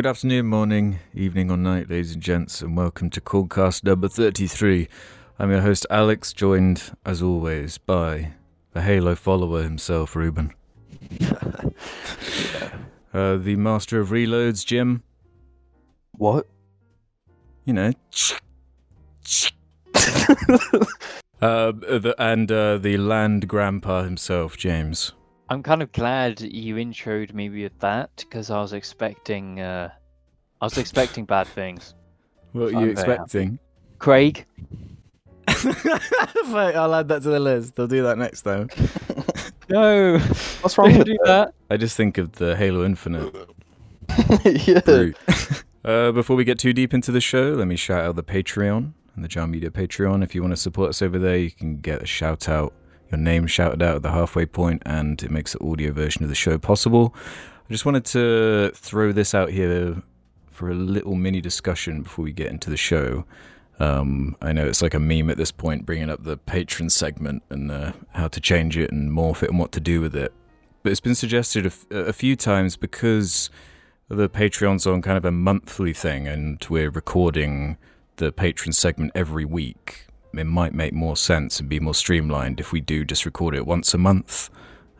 Good afternoon, morning, evening, or night, ladies and gents, and welcome to Jarcast number 33. I'm your host, Alex, joined, as always, by the Halo follower himself, Ruben. uh, the master of reloads, Jim. What? You know. uh, the, and uh, the land grandpa himself, James. I'm kind of glad you introed me with that because I was expecting, uh, I was expecting bad things. What are I'm you very expecting? Craig, Right, I'll add that to the list. I'll do that next time. no, What's wrong with do that. I just think of the Halo Infinite yeah. uh, before we get too deep into the show, let me shout out the Patreon and the Jar Media Patreon. If you want to support us over there, you can get a shout out, your name shouted out at the halfway point, and it makes the audio version of the show possible. I just wanted to throw this out here for a little mini discussion before we get into the show. Um, I know it's like a meme at this point, bringing up the patron segment and uh, how to change it and morph it and what to do with it. But it's been suggested a, f- a few times because the Patreon's on kind of a monthly thing, and we're recording the patron segment every week. It might make more sense and be more streamlined if we do just record it once a month.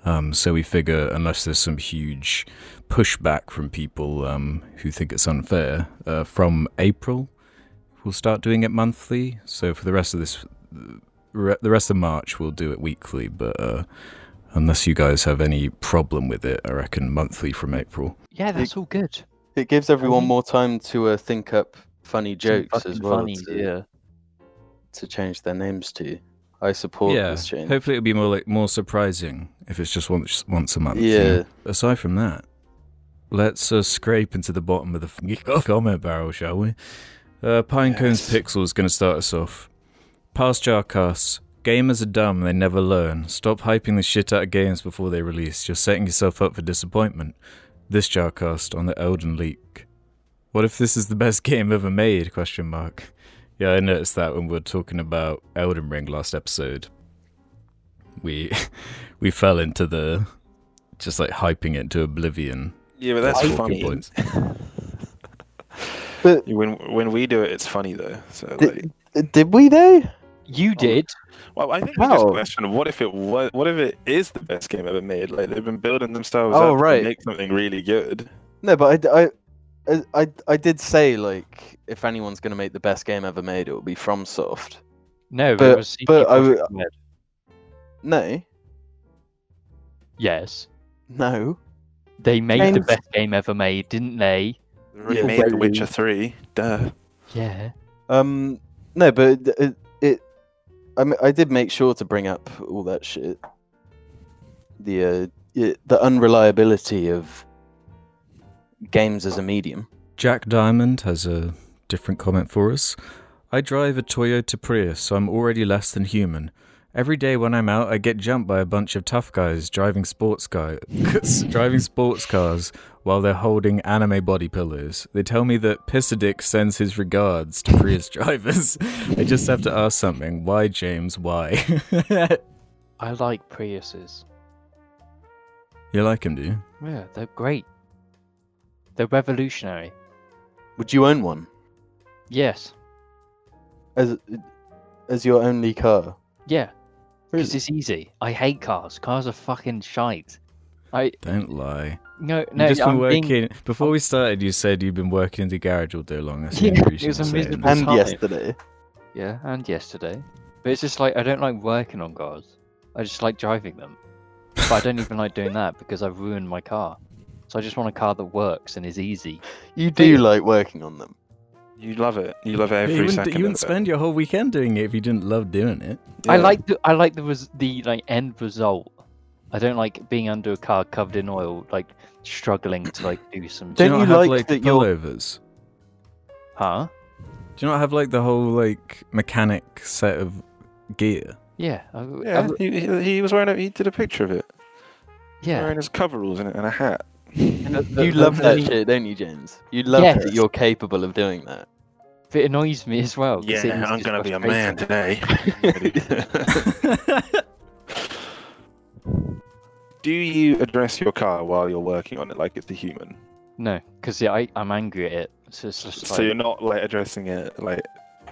Um, so we figure, unless there's some huge pushback from people um, who think it's unfair, uh, from April we'll start doing it monthly. So for the rest of this, re- the rest of March, we'll do it weekly. But uh, unless you guys have any problem with it, I reckon monthly from April. Yeah, that's all good. It gives everyone Um, more time to uh, think up funny jokes as well funny, to, yeah. To change their names to. I support yeah, this change. hopefully it'll be more like more surprising if it's just once once a month. you know? Yeah. Aside from that, let's uh, scrape into the bottom of the comment barrel, shall we? Uh, Pinecone's Yes. Pixel is going to start us off. Past Jarcasts. Gamers are dumb, they never learn. Stop hyping the shit out of games before they release. You're setting yourself up for disappointment. This Jarcast on the Elden Leak. What if this is the best game ever made? Question mark. Yeah, I noticed that when we were talking about Elden Ring last episode. We we fell into the just like hyping it to oblivion. Yeah, but that's Talking funny. points. But When when we do it, it's funny though. So Did- like, did we though? You oh, did. well, I think we just How? question of what if it was, what if it is the best game ever made? Like they've been building themselves Oh, up right. to make something really good. No, but I, I, I, I, I did say like if anyone's gonna make the best game ever made, it will be FromSoft. No, But- it was CD but I Projekt Red. No, Yes, no. they made the James- best game ever made, didn't they? They already Yeah, made The. Witcher Three. Duh. Yeah. Um, no, but it, it, it I, m- I did make sure to bring up all that shit. The uh, i the unreliability of games as a medium. Jack Diamond has a different comment for us. I drive a Toyota Prius, so I'm already less than human. Every day when I'm out, I get jumped by a bunch of tough guys driving sports guy, driving sports cars while they're holding anime body pillows. They tell me that Pissadick sends his regards to Prius drivers. I just have to ask something. Why, James? Why? I like Priuses. you like him, do you? Yeah, they're great. They're revolutionary. Would you own one Yes. as as your only car? Yeah. Because Really? it's easy. I hate cars. Cars are fucking shite. I Don't lie. no no. You've just been I'm working. being- Before we started, you said you've been working in the garage all day long. That's Yeah, the only it was reason a I'm saying miserable this. And time. yesterday. Yeah, and yesterday. But it's just like I don't like working on cars. I just like driving them. But I don't even like doing that because I've ruined my car. So I just want a car that works and is easy. You do like working on them. You love it. You love it every you wouldn't, second. you wouldn't of it. spend your whole weekend doing it if you didn't love doing it. I Yeah. like the I like the res- the like end result. I don't like being under a car covered in oil, like struggling to like do some. Do Don't not you have like like that you're- pullovers? Huh? Do you not have like the whole like mechanic set of gear? Yeah. I, Yeah, I- he, he, he was wearing a, he did a picture of it. yeah. Wearing his coveralls and, and a hat. The- the- You the love that really- shit, don't you, James? You love Yes. that you're capable of doing that. It annoys me as well. Yeah, I'm gonna be a man today. Do you address your car while you're working on it like it's a human? No, because yeah, I I'm angry at it. So it's just So you're not like addressing it like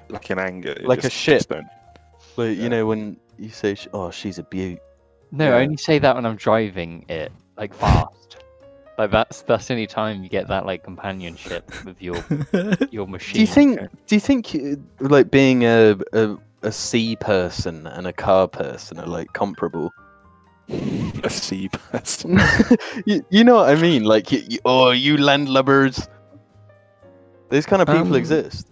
like in anger. you're Like a shit. don't- Like, Yeah. you know, when you say, "Oh, she's a beaut." no. yeah. I only say that when I'm driving it like fast. Like that's that's the only time you get that like companionship with your your machine. Do you think? Do you think uh, like being a, a a sea person and a car person are like comparable? a sea person. you, you know what I mean? Like, you, you, oh, you landlubbers. Those kind of people Um, exist.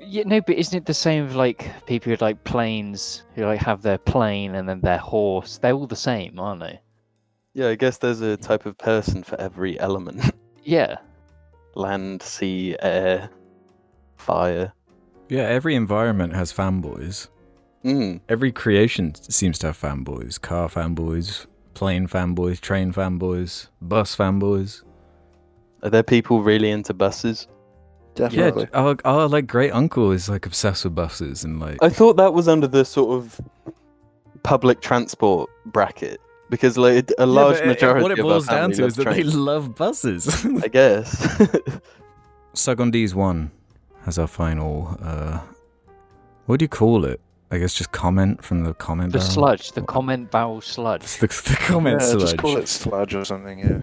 Yeah, no, but isn't it the same with like people with like planes who like have their plane and then their horse? They're all the same, aren't they? Yeah, I guess there's a type of person for every element: Yeah. land, sea, air, fire. yeah, every environment has fanboys. Mm. Every creation seems to have fanboys. Car fanboys, plane fanboys, train fanboys, bus fanboys. Are there people really into buses? Definitely. Yeah, our, our like great uncle is like obsessed with buses and like I thought that was under the sort of public transport bracket because like a Yeah, large but it- majority what it of boils down to is that trains. they love buses. I guess. Sugondese one has our final. uh What do you call it? I guess just comment from the comment. The barrel? sludge, the comment barrel sludge. The, the comment yeah, sludge. just call it sludge or something. Yeah.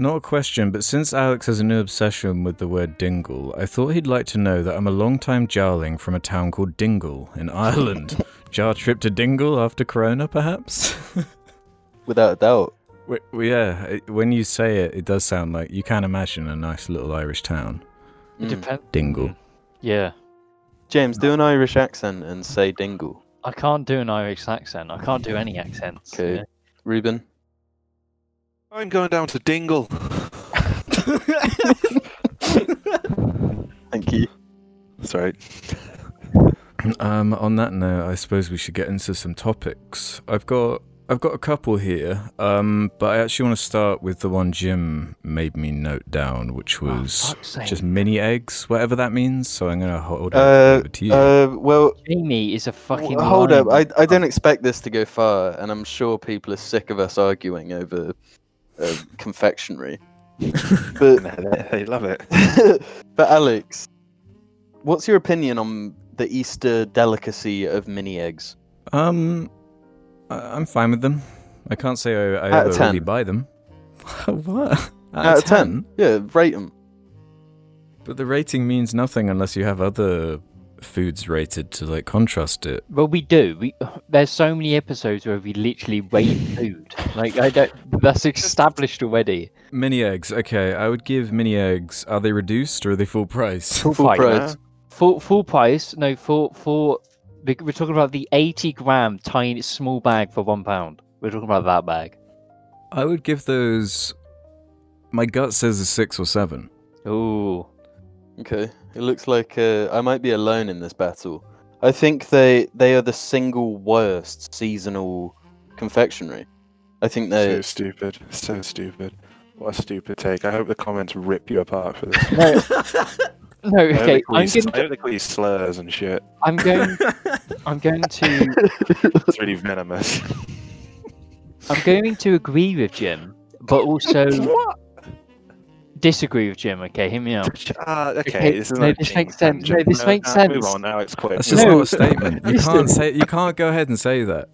Not a question, but since Alex has a new obsession with the word dingle, I thought he'd like to know that I'm a long-time jarling from a town called Dingle in Ireland. Jar trip to Dingle after Corona, perhaps? Without a doubt. Wait, well, yeah, it, when you say it, it does sound like you can imagine a nice little Irish town. It Mm. depends. Dingle. Yeah. James, do an Irish accent and say dingle. I can't do an Irish accent. I can't do any accents. Okay. know? Ruben. I'm going down to Dingle. Thank you. Sorry. Um, on that note, I suppose we should get into some topics. I've got I've got a couple here, um, but I actually want to start with the one Jim made me note down, which Oh, was fuck's sake. just mini eggs, whatever that means. So I'm gonna hold it Uh, over to you. uh, well, Jamie is a fucking. w- hold up. I. I don't expect this to go far, and I'm sure people are sick of us arguing over uh, confectionery. but they, they love it. but Alex, what's your opinion on the Easter delicacy of mini eggs? um, I- I'm fine with them. I can't say I, I Out of ever really buy them. what? Out, of 10? Yeah, rate them. But the rating means nothing unless you have other foods rated to like contrast it. Well, we do. We there's so many episodes where we literally rate food. Like I don't. That's established already. Mini eggs. Okay, I would give mini eggs. Are they reduced or are they full price? Full, Full price. price. Full full price. No, for for we- we're talking about the 80 gram tiny small bag for one pound. We're talking about that bag. I would give those. My gut says a six or seven. Ooh. Okay, it looks like uh, I might be alone in this battle. I think they they are the single worst seasonal confectionery. I think they So stupid. So stupid. What a stupid take. I hope the comments rip you apart for this. No. No. I hope Okay. they call I'm you s- going. I hope they call you slurs and shit. I'm going. I'm going to. It's really venomous. I'm going to agree with Jim, but also what? disagree with Jim. Okay, hear me out. Ah, okay, Okay, this is no, not this a makes tangent. sense. No, this No, makes no, Move sense. on, Alex, quick. That's just No. not a statement. You Listen. can't say. You can't go ahead and say that.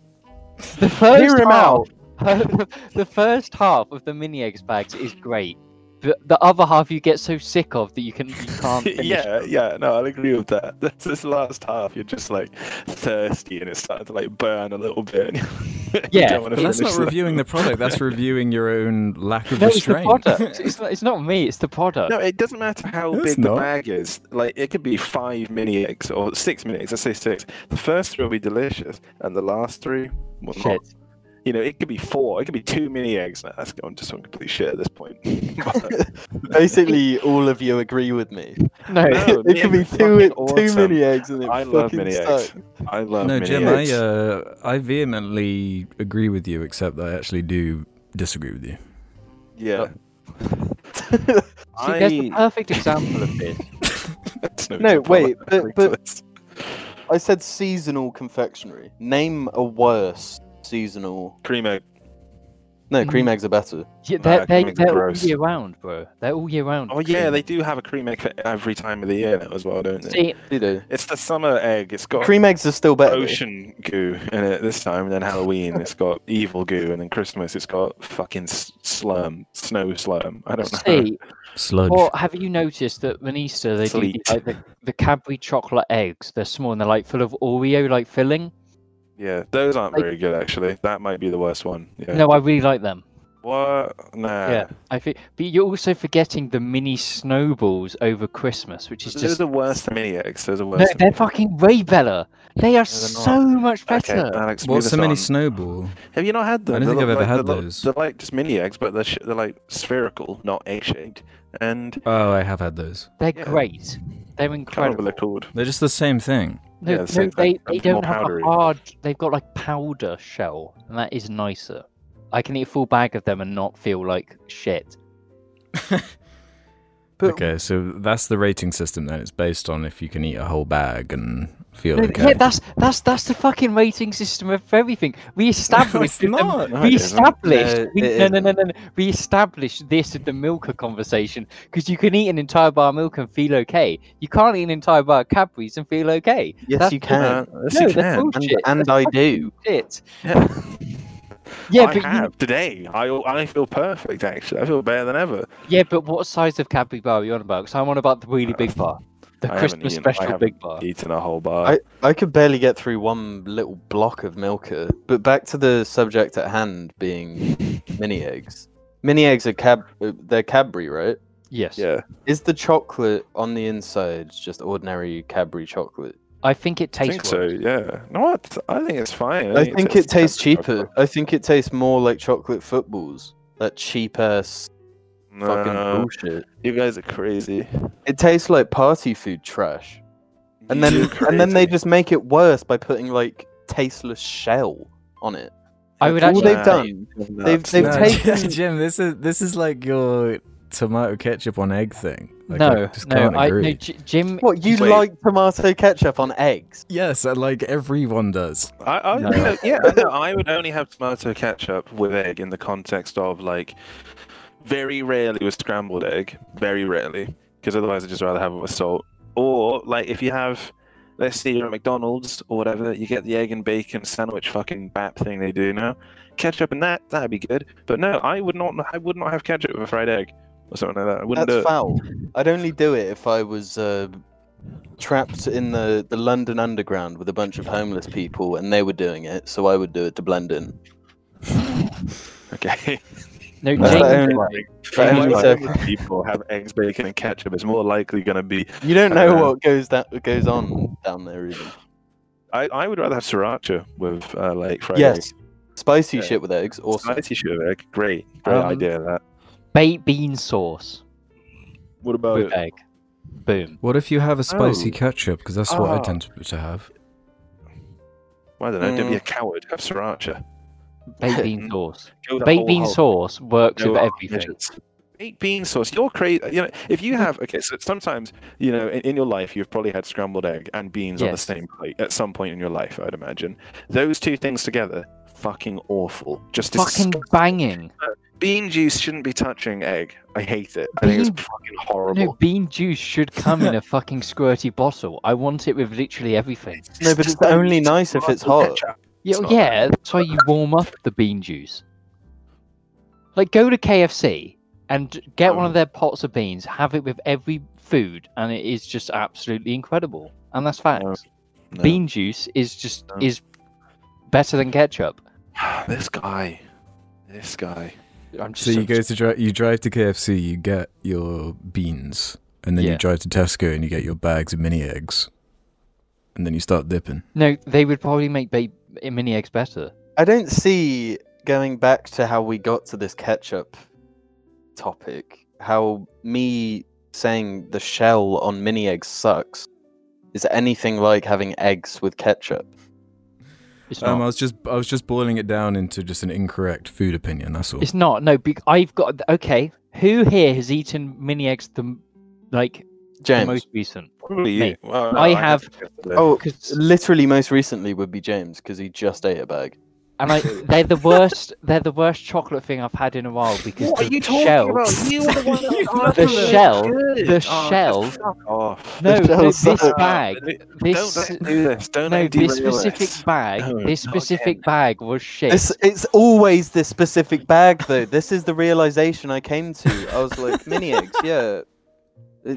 The first Hear him half, out. the first half of the mini eggs bags is great. The, the other half you get so sick of that you can you can't. finish yeah, yeah, no, I'll agree with that. This, this last half, you're just like thirsty and it's starting to like burn a little bit. You Yeah, But that's not that. reviewing the product. That's reviewing your own lack of No, it's the restraint. product. It's not, it's not me. It's the product. No, it doesn't matter how It's big the bag is. Like it could be five mini eggs or six mini eggs. Let's say six. The first three will be delicious, and the last three will Shit. not. You know, it could be four. It could be two mini eggs. No, that's going to some complete shit at this point. But- Basically, all of you agree with me. No. No, it could be it's two fucking two mini eggs and it I love fucking mini stuck. eggs. I love No, mini Jim, eggs. I uh, I vehemently agree with you, except that I actually do disagree with you. yeah. See, there's the perfect example of this. That's No, wait, but- but- I said seasonal confectionery. Name a worse seasonal. cream egg. No, cream Mm. eggs are better. Yeah, they're, they're, cream eggs are they're all gross. year round, bro. They're all year round. Oh yeah, they do have a cream egg for every time of the year now as well, don't they? See, Do? It's the summer egg. It's got Cream eggs are still better. though. ocean goo in it this time, and then Halloween it's got evil goo, and then Christmas it's got fucking s- slurm, snow slurm. I don't know. see, Sludge. or have you noticed that when Easter they Sleet. do like, the, the Cadbury chocolate eggs? They're small and they're like full of Oreo like filling. Yeah, those aren't Like- very good actually. That might be the worst one. Yeah. No, I really like them. What? Nah. Yeah, I think. But you're also forgetting the mini snowballs over Christmas, which is Those just are worse than mini eggs. Those are worse. no, they're mini- fucking way better. They are they're so much Okay, better. Alex, What's us the mini on. snowball? Have you not had them? I don't They're think I've like- ever had they're like- those. They're like just mini eggs, but they're, sh- they're like spherical, not egg shaped. And Oh, I have had those. They're Yeah. great. They're I can't remember incredible. they're. They're just the same thing. No, Yeah, the no, same they, they don't have powdery. a hard. They've got like powder shell, and that is nicer. I can eat a full bag of them and not feel like shit. But Okay, so that's the rating system then. It's based on if you can eat a whole bag and feel No, okay. Yeah, that's that's that's the fucking rating system of everything. We established. it's not. No, we established. No, we, no, no, no, no, no. We established this at the Milka conversation because you can eat an entire bar of milk and feel okay. You can't eat an entire bar of Cadbury's and feel okay. yes, That's you can. Yes, no, you that's can. And, bullshit. and I do. Shit. Yeah. Yeah, I but you, have today. I I feel perfect actually. I feel better than ever. yeah, but what size of Cadbury bar are you on about? Because I'm on about the really big bar, the I haven't Christmas eaten- special haven't big bar. Eating a whole bar. I, I could barely get through one little block of Milka. But back to the subject at hand being mini eggs. Mini eggs are cab uh, they're Cadbury, right? Yes. yeah. Is the chocolate on the inside just ordinary Cadbury chocolate? I think it I tastes think so. worse. Yeah. No, what? I think it's fine. I think it tastes Cadbury cheaper. chocolate. I think it tastes more like chocolate footballs. That cheap ass fucking bullshit. you guys are crazy. It tastes like party food trash. And then You're and then they just make it worse by putting like tasteless shell on it. I would That's all actually. they've done. They've- they've No, taken- Jim, this is this is like your tomato ketchup on egg thing. Like, no, I just no, can't I agree. no, Jim. What you Wait. like tomato ketchup on eggs? Yes, like everyone does. I, I, No. you know, yeah, I I would only have tomato ketchup with egg in the context of like very rarely with scrambled egg, very rarely, because otherwise I'd just rather have it with salt. Or like if you have, let's say you're at McDonald's or whatever, you get the egg and bacon sandwich fucking bap thing they do now, ketchup and that that'd be good. But no, I would not. I would not have ketchup with a fried egg or something like that. I wouldn't That's do it. foul. I'd only do it if I was uh, trapped in the, the London Underground with a bunch of homeless people and they were doing it, so I would do it to blend in. Okay. No, That's James. the only- Like, But if only like so- homeless people have eggs, bacon, and ketchup. It's more likely going to be You don't know Uh, what goes that goes on down there, even. I, I would rather have sriracha with uh, like fried egg. Yes, spicy Yeah. shit with eggs. Awesome. Spicy shit with egg. Great. Great Um, idea that. Baked bean sauce What about with egg. Boom. What if you have a spicy Oh. ketchup? Because that's what I Oh. tend to, to have. I don't know. Don't be Mm. a coward. Have sriracha. Baked bean sauce. Go the Baked whole bean hog. sauce works Go with everything. measures. Baked bean sauce. You're crazy. You know, if you have okay, so sometimes you know in, in your life you've probably had scrambled egg and beans on the Yes. same plate at some point in your life. I'd imagine those two things together, fucking awful. Just Fucking disgusting. banging. Bean juice shouldn't be touching egg. I hate it. I think it's fucking horrible. No, bean juice should come in a fucking squirty bottle. I want it with literally everything. No, but it's only nice if it's hot. ketchup. Yeah, It's yeah, that's why you warm up the bean juice. Like, go to KFC and get one of Um, their pots of beans, have it with every food, and it is just absolutely incredible. And that's facts. No. Bean juice is just No. is better than ketchup. This guy. This guy. I'm just So you go to drive, you drive to KFC, you get your beans, and then Yeah. you drive to Tesco and you get your bags of mini eggs, and then you start dipping. no. They would probably make ba- mini eggs better. I don't see going back to how we got to this ketchup topic. How me saying the shell on mini eggs sucks is anything like having eggs with ketchup. It's not. Um, I was just I was just boiling it down into just an incorrect food opinion. That's all. It's not. No, bec- I've got. Okay, who here has eaten mini eggs the m- like the James. most recent? Probably you. Me. Well, no, I have- Oh, 'Cause- literally most recently would be James because he just ate a bag. And I they're the worst. They're the worst chocolate thing I've had in a while because What are the you talking shell, about? You were the one that The for shell- Good. the Oh, shell- just off. No, The no, this suck. bag. Don't, This don't do this. Don't no, this specific this. bag. No, this specific bag was shit. It's it's always this specific bag though. This is the realization I came to. I was like, mini eggs, yeah.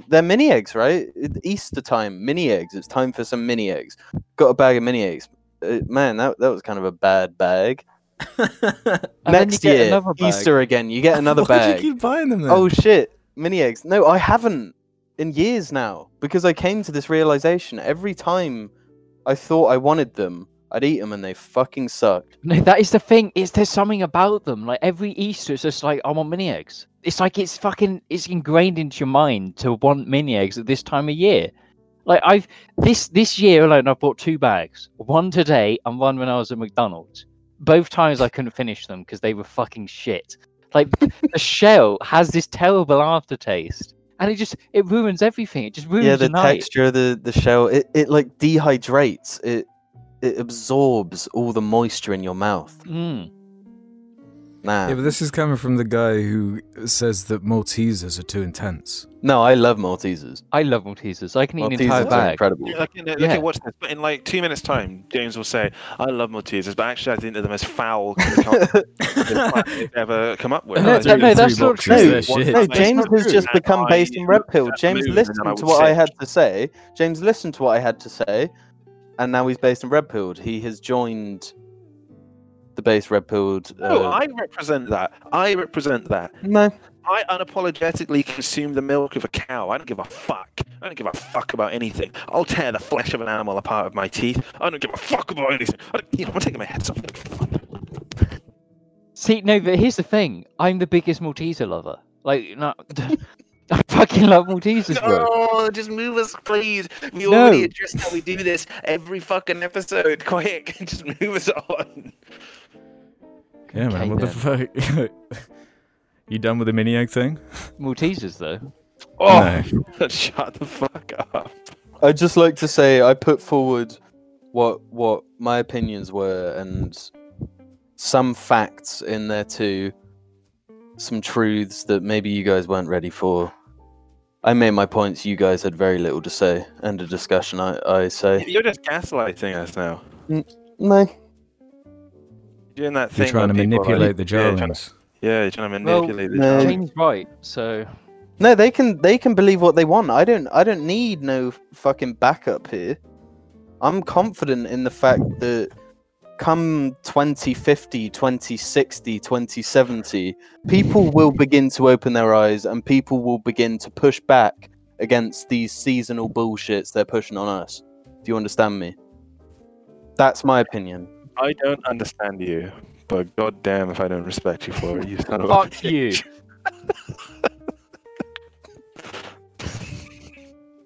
They're mini eggs, right? It- Easter time, mini eggs. It's time for some mini eggs. Got a bag of mini eggs. Uh, man, that that was kind of a bad bag. And then you Next year, bag. Easter again, you get another Why bag. do you keep buying them then? Oh shit, mini eggs. No, I haven't in years now because I came to this realization. Every time I thought I wanted them, I'd eat them and they fucking sucked. No, that is the thing. Is there's something about them? Like every Easter, it's just like I want mini eggs. It's like it's fucking it's ingrained into your mind to want mini eggs at this time of year. Like I've this this year alone, I've bought two bags. One today and one when I was at McDonald's. Both times I couldn't finish them because they were fucking shit. Like the shell has this terrible aftertaste, and it just it ruins everything. It just ruins yeah, the texture of the the shell, it, it like dehydrates. It it absorbs all the moisture in your mouth. Mm. Nah. Yeah, but this is coming from the guy who says that Maltesers are too intense. no, I love Maltesers. I love Maltesers. I can eat an Maltesers entire bag. incredible. Yeah, Like, in, like, Yeah. yeah. watch this. But in like two minutes' time, James will say, "I love Maltesers," but actually, I think they're the most foul concoction they've ever come up with. No, no, no, that's not true. they're One shit. No, James has true. just And become I based in looked red pill. James listened to would what I had to say. James listened to what I had to say, and now he's based in red pilled. He has joined the base red pilled. No, uh, I represent that. I represent that. no, I unapologetically consume the milk of a cow. I don't give a fuck. I don't give a fuck about anything. I'll tear the flesh of an animal apart with my teeth. I don't give a fuck about anything. I don't, you know, I'm taking my heads off. See, no, but here's the thing. I'm the biggest Malteser lover. Like, no, I fucking love Maltesers, bro. No, just move us, please. We No. already addressed how we do this every fucking episode. Quick, just move us on. Yeah, man, Okay, what the fuck? you done with the mini egg thing? Maltesers, though. Oh, No. shut the fuck up. I'd just like to say I put forward what what my opinions were and some facts in there too, some truths that maybe you guys weren't ready for. I made my points. You guys had very little to say. End of discussion. I I say You're just gaslighting us now. no. You're doing that thing. You're trying to where people are manipulate the like- yeah, you're trying to- Yeah, you're trying to Well, manipulate the no. James right, so No, they can they can believe what they want. I don't I don't need no fucking backup here. I'm confident in the fact that come 2050, 2060, 2070, people will begin to open their eyes and people will begin to push back against these seasonal bullshits they're pushing on us. Do you understand me? That's my opinion. I don't understand you, but goddamn if I don't respect you for it, you son of a fuck bitch. you.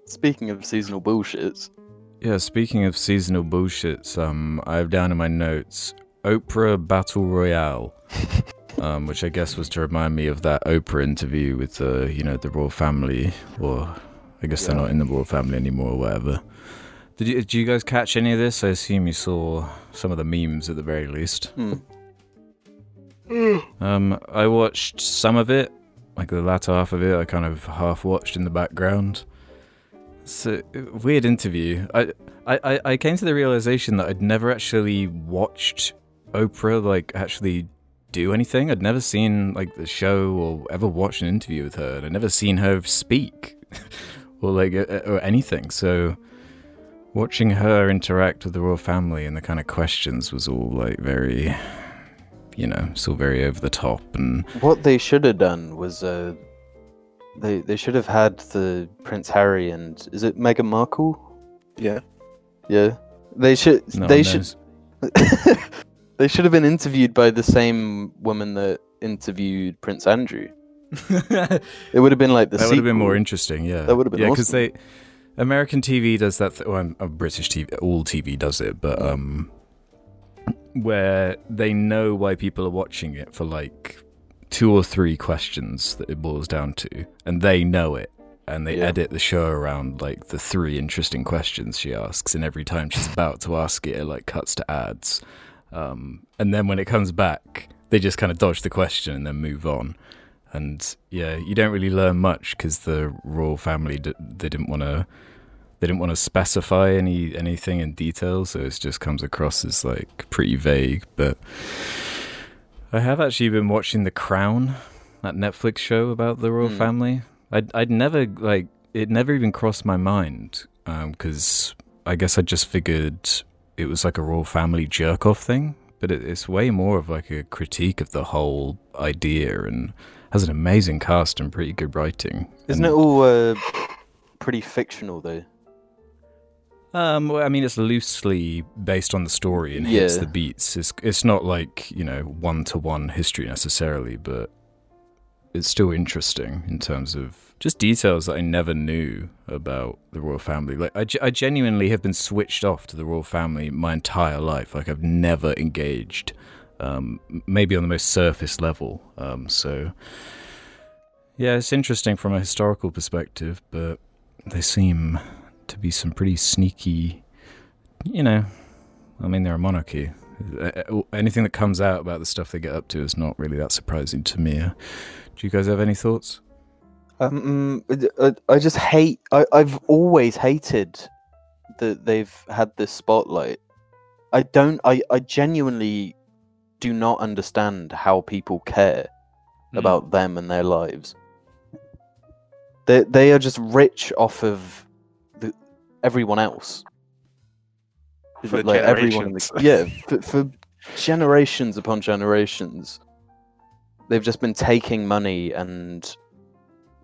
Speaking of seasonal bullshits, Yeah, speaking of seasonal bullshits, um, I have down in my notes Oprah Battle Royale, um, which I guess was to remind me of that Oprah interview with the, you know, the royal family, or I guess they're not in the royal family anymore, or whatever. Did you, did you guys catch any of this? I assume you saw some of the memes at the very least. Hmm. Um, I watched some of it, like the latter half of it. I kind of half watched in the background. It's a weird interview. I, I, I- I came to the realization that I'd never actually watched Oprah like actually do anything. I'd never seen like the show or ever watched an interview with her, and I'd never seen her speak or like uh, or anything. So watching her interact with the royal family and the kind of questions was all like very, you know, it's all very over the top and What they should have done was uh, they they should have had the Prince Harry and is it Meghan Markle? Yeah. Yeah, they should no they should they should have been interviewed by the same woman that interviewed Prince Andrew. It would have been like the same. That would have been more interesting. Yeah, That would have been yeah because awesome. they American TV does that. Th- well, uh, British TV, all TV does it, but um, where they know why people are watching it for like two or three questions that it boils down to, and they know it. And they Yeah. edit the show around like the three interesting questions she asks, and every time she's about to ask it, it like cuts to ads. Um, and then when it comes back, they just kind of dodge the question and then move on. And yeah, you don't really learn much because the royal family d- they didn't want to they didn't want to specify any anything in detail, so it just comes across as like pretty vague. But I have actually been watching The Crown, that Netflix show about the royal Hmm. family. I'd I'd never like it never even crossed my mind because I guess I just figured it was like a royal family jerk off thing, but it, it's way more of like a critique of the whole idea and has an amazing cast and pretty good writing. Isn't And- it all uh, pretty fictional though? Um, well, I mean, it's loosely based on the story and hits Yeah. the beats. It's it's not like you know one to one history necessarily, but it's still interesting in terms of just details that I never knew about the royal family. Like I, I genuinely have been switched off to the royal family my entire life. Like I've never engaged, um, maybe on the most surface level. Um, so yeah, it's interesting from a historical perspective, but they seem to be some pretty sneaky, you know. I mean, they're a monarchy. Uh, Anything that comes out about the stuff they get up to is not really that surprising to me. Uh, Do you guys have any thoughts? Um, I, I just hate. I, I've always hated that they've had this spotlight. I don't. I, I genuinely do not understand how people care Mm. about them and their lives. They they are just rich off of everyone else. For like everyone in the, yeah for, for generations upon generations they've just been taking money and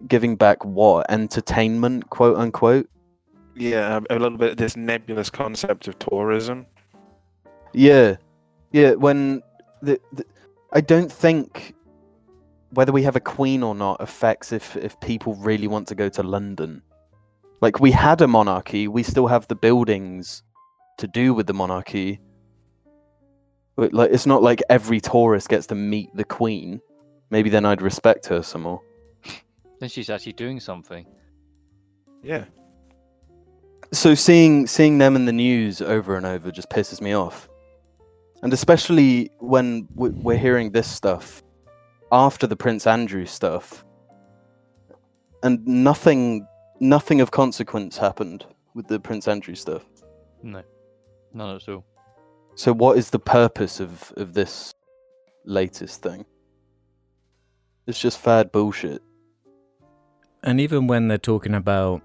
giving back what? Entertainment quote unquote? Yeah, a little bit of this nebulous concept of tourism. yeah. Yeah when the, the i don't think whether we have a queen or not affects if if people really want to go to london like we had a monarchy we still have the buildings to do with the monarchy. But like it's not like every tourist gets to meet the queen. Maybe then i'd respect her some more. Then she's actually doing something. Yeah. so seeing seeing them in the news over and over just pisses me off. And especially when we're hearing this stuff after the prince andrew stuff. And nothing nothing of consequence happened with the prince andrew stuff No, none at all. so what is the purpose of of this latest thing it's just fad bullshit And even when they're talking about,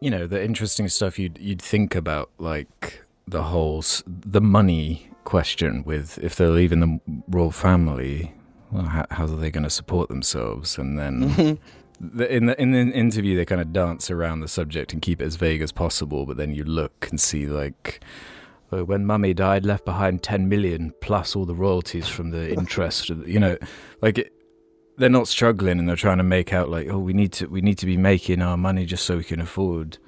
you know, the interesting stuff you'd you'd think about, like the whole the money question with if they're leaving the royal family, well, how, how are they going to support themselves? And then the, in the in the interview, they kind of dance around the subject and keep it as vague as possible. But then you look and see like. "Oh, When mummy died, left behind 10 million plus all the royalties from the interest. of You know, like it, they're not struggling and they're trying to make out like oh we need to we need to be making our money just so we can afford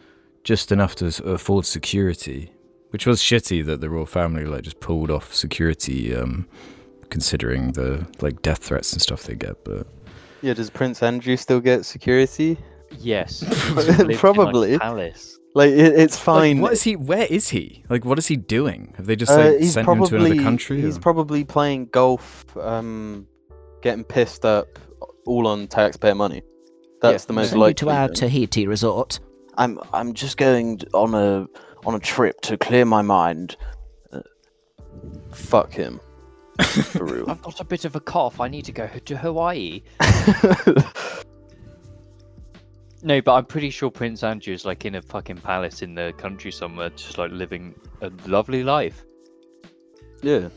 just enough to afford security which was shitty that the royal family like just pulled off security um considering the like death threats and stuff they get but yeah does prince andrew still get security Yes, he's in, like, Probably. palace. like it, it's fine like, what is he where is he like what is he doing have they just Uh, like he's sent him to probably another country he's or- probably playing golf, um, getting pissed up, all on taxpayer money. That's Yeah, the most Send likely. to our. Tahiti resort. I'm I'm just going on a on a trip to clear my mind. Uh, fuck him, for real. I've got a bit of a cough. I need to go to Hawaii. No, but I'm pretty sure Prince Andrew's like in a fucking palace in the country somewhere, just like living a lovely life. yeah,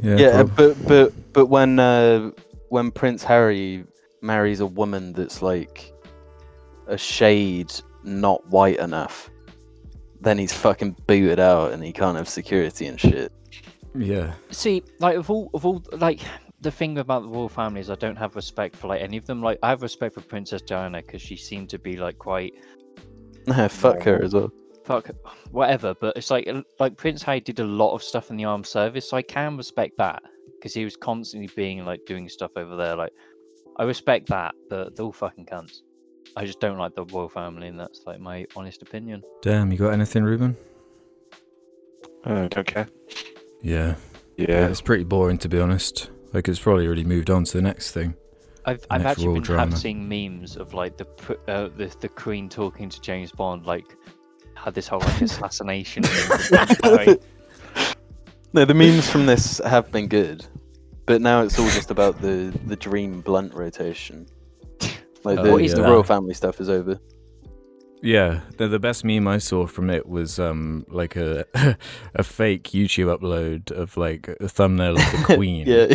yeah, yeah, prob- but but but when uh, when Prince Harry marries a woman that's like a shade not white enough, then he's fucking booted out and he can't have security and shit. Yeah See, like of all of all like the thing about the royal family is I don't have respect for like any of them. Like I have respect for Princess Diana because she seemed to be like quite No, fuck her as well. fuck whatever. But it's like like Prince Harry did a lot of stuff in the armed service, so I can respect that because he was constantly being like doing stuff over there. Like I respect that, but they're all fucking cunts. I just don't like the royal family, and that's like my honest opinion. damn you got anything ruben I don't care. Yeah. yeah, Yeah. it's pretty boring to be honest. Like it's probably already moved on to the next thing. I've I've actually been drama. seeing memes of like the uh, the the Queen talking to James Bond, like had this whole like assassination. thing. No, the memes from this have been good, but now it's all just about the the dream blunt rotation. Like Oh, the, What is the royal family stuff is over. Yeah, the, the best meme I saw from it was um like a a fake YouTube upload of like a thumbnail of the Queen Yeah,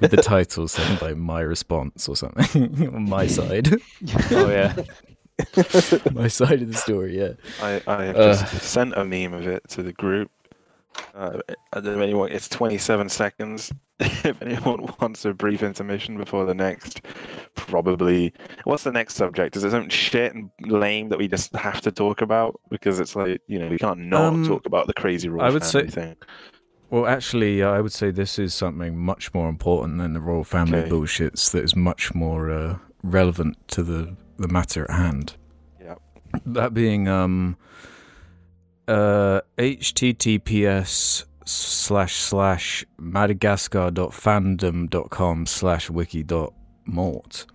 with the title saying like my response or something on my side, oh yeah. my side of the story. Yeah, I, I have Uh. just sent a meme of it to the group. Uh, I don't know if anyone, it's 27 seconds. if anyone wants a brief intermission before the next, probably. What's the next subject? Is it something shit and lame that we just have to talk about? Because it's like, you know, we can't not Um, talk about the crazy royal I would family say- thing. Well, actually, uh, I would say this is something much more important than the royal family Okay. bullshits. That is much more uh, relevant to the the matter at hand. Yeah. That being um, uh, https slash slash madagascar.fandom.com slash wiki dot mort.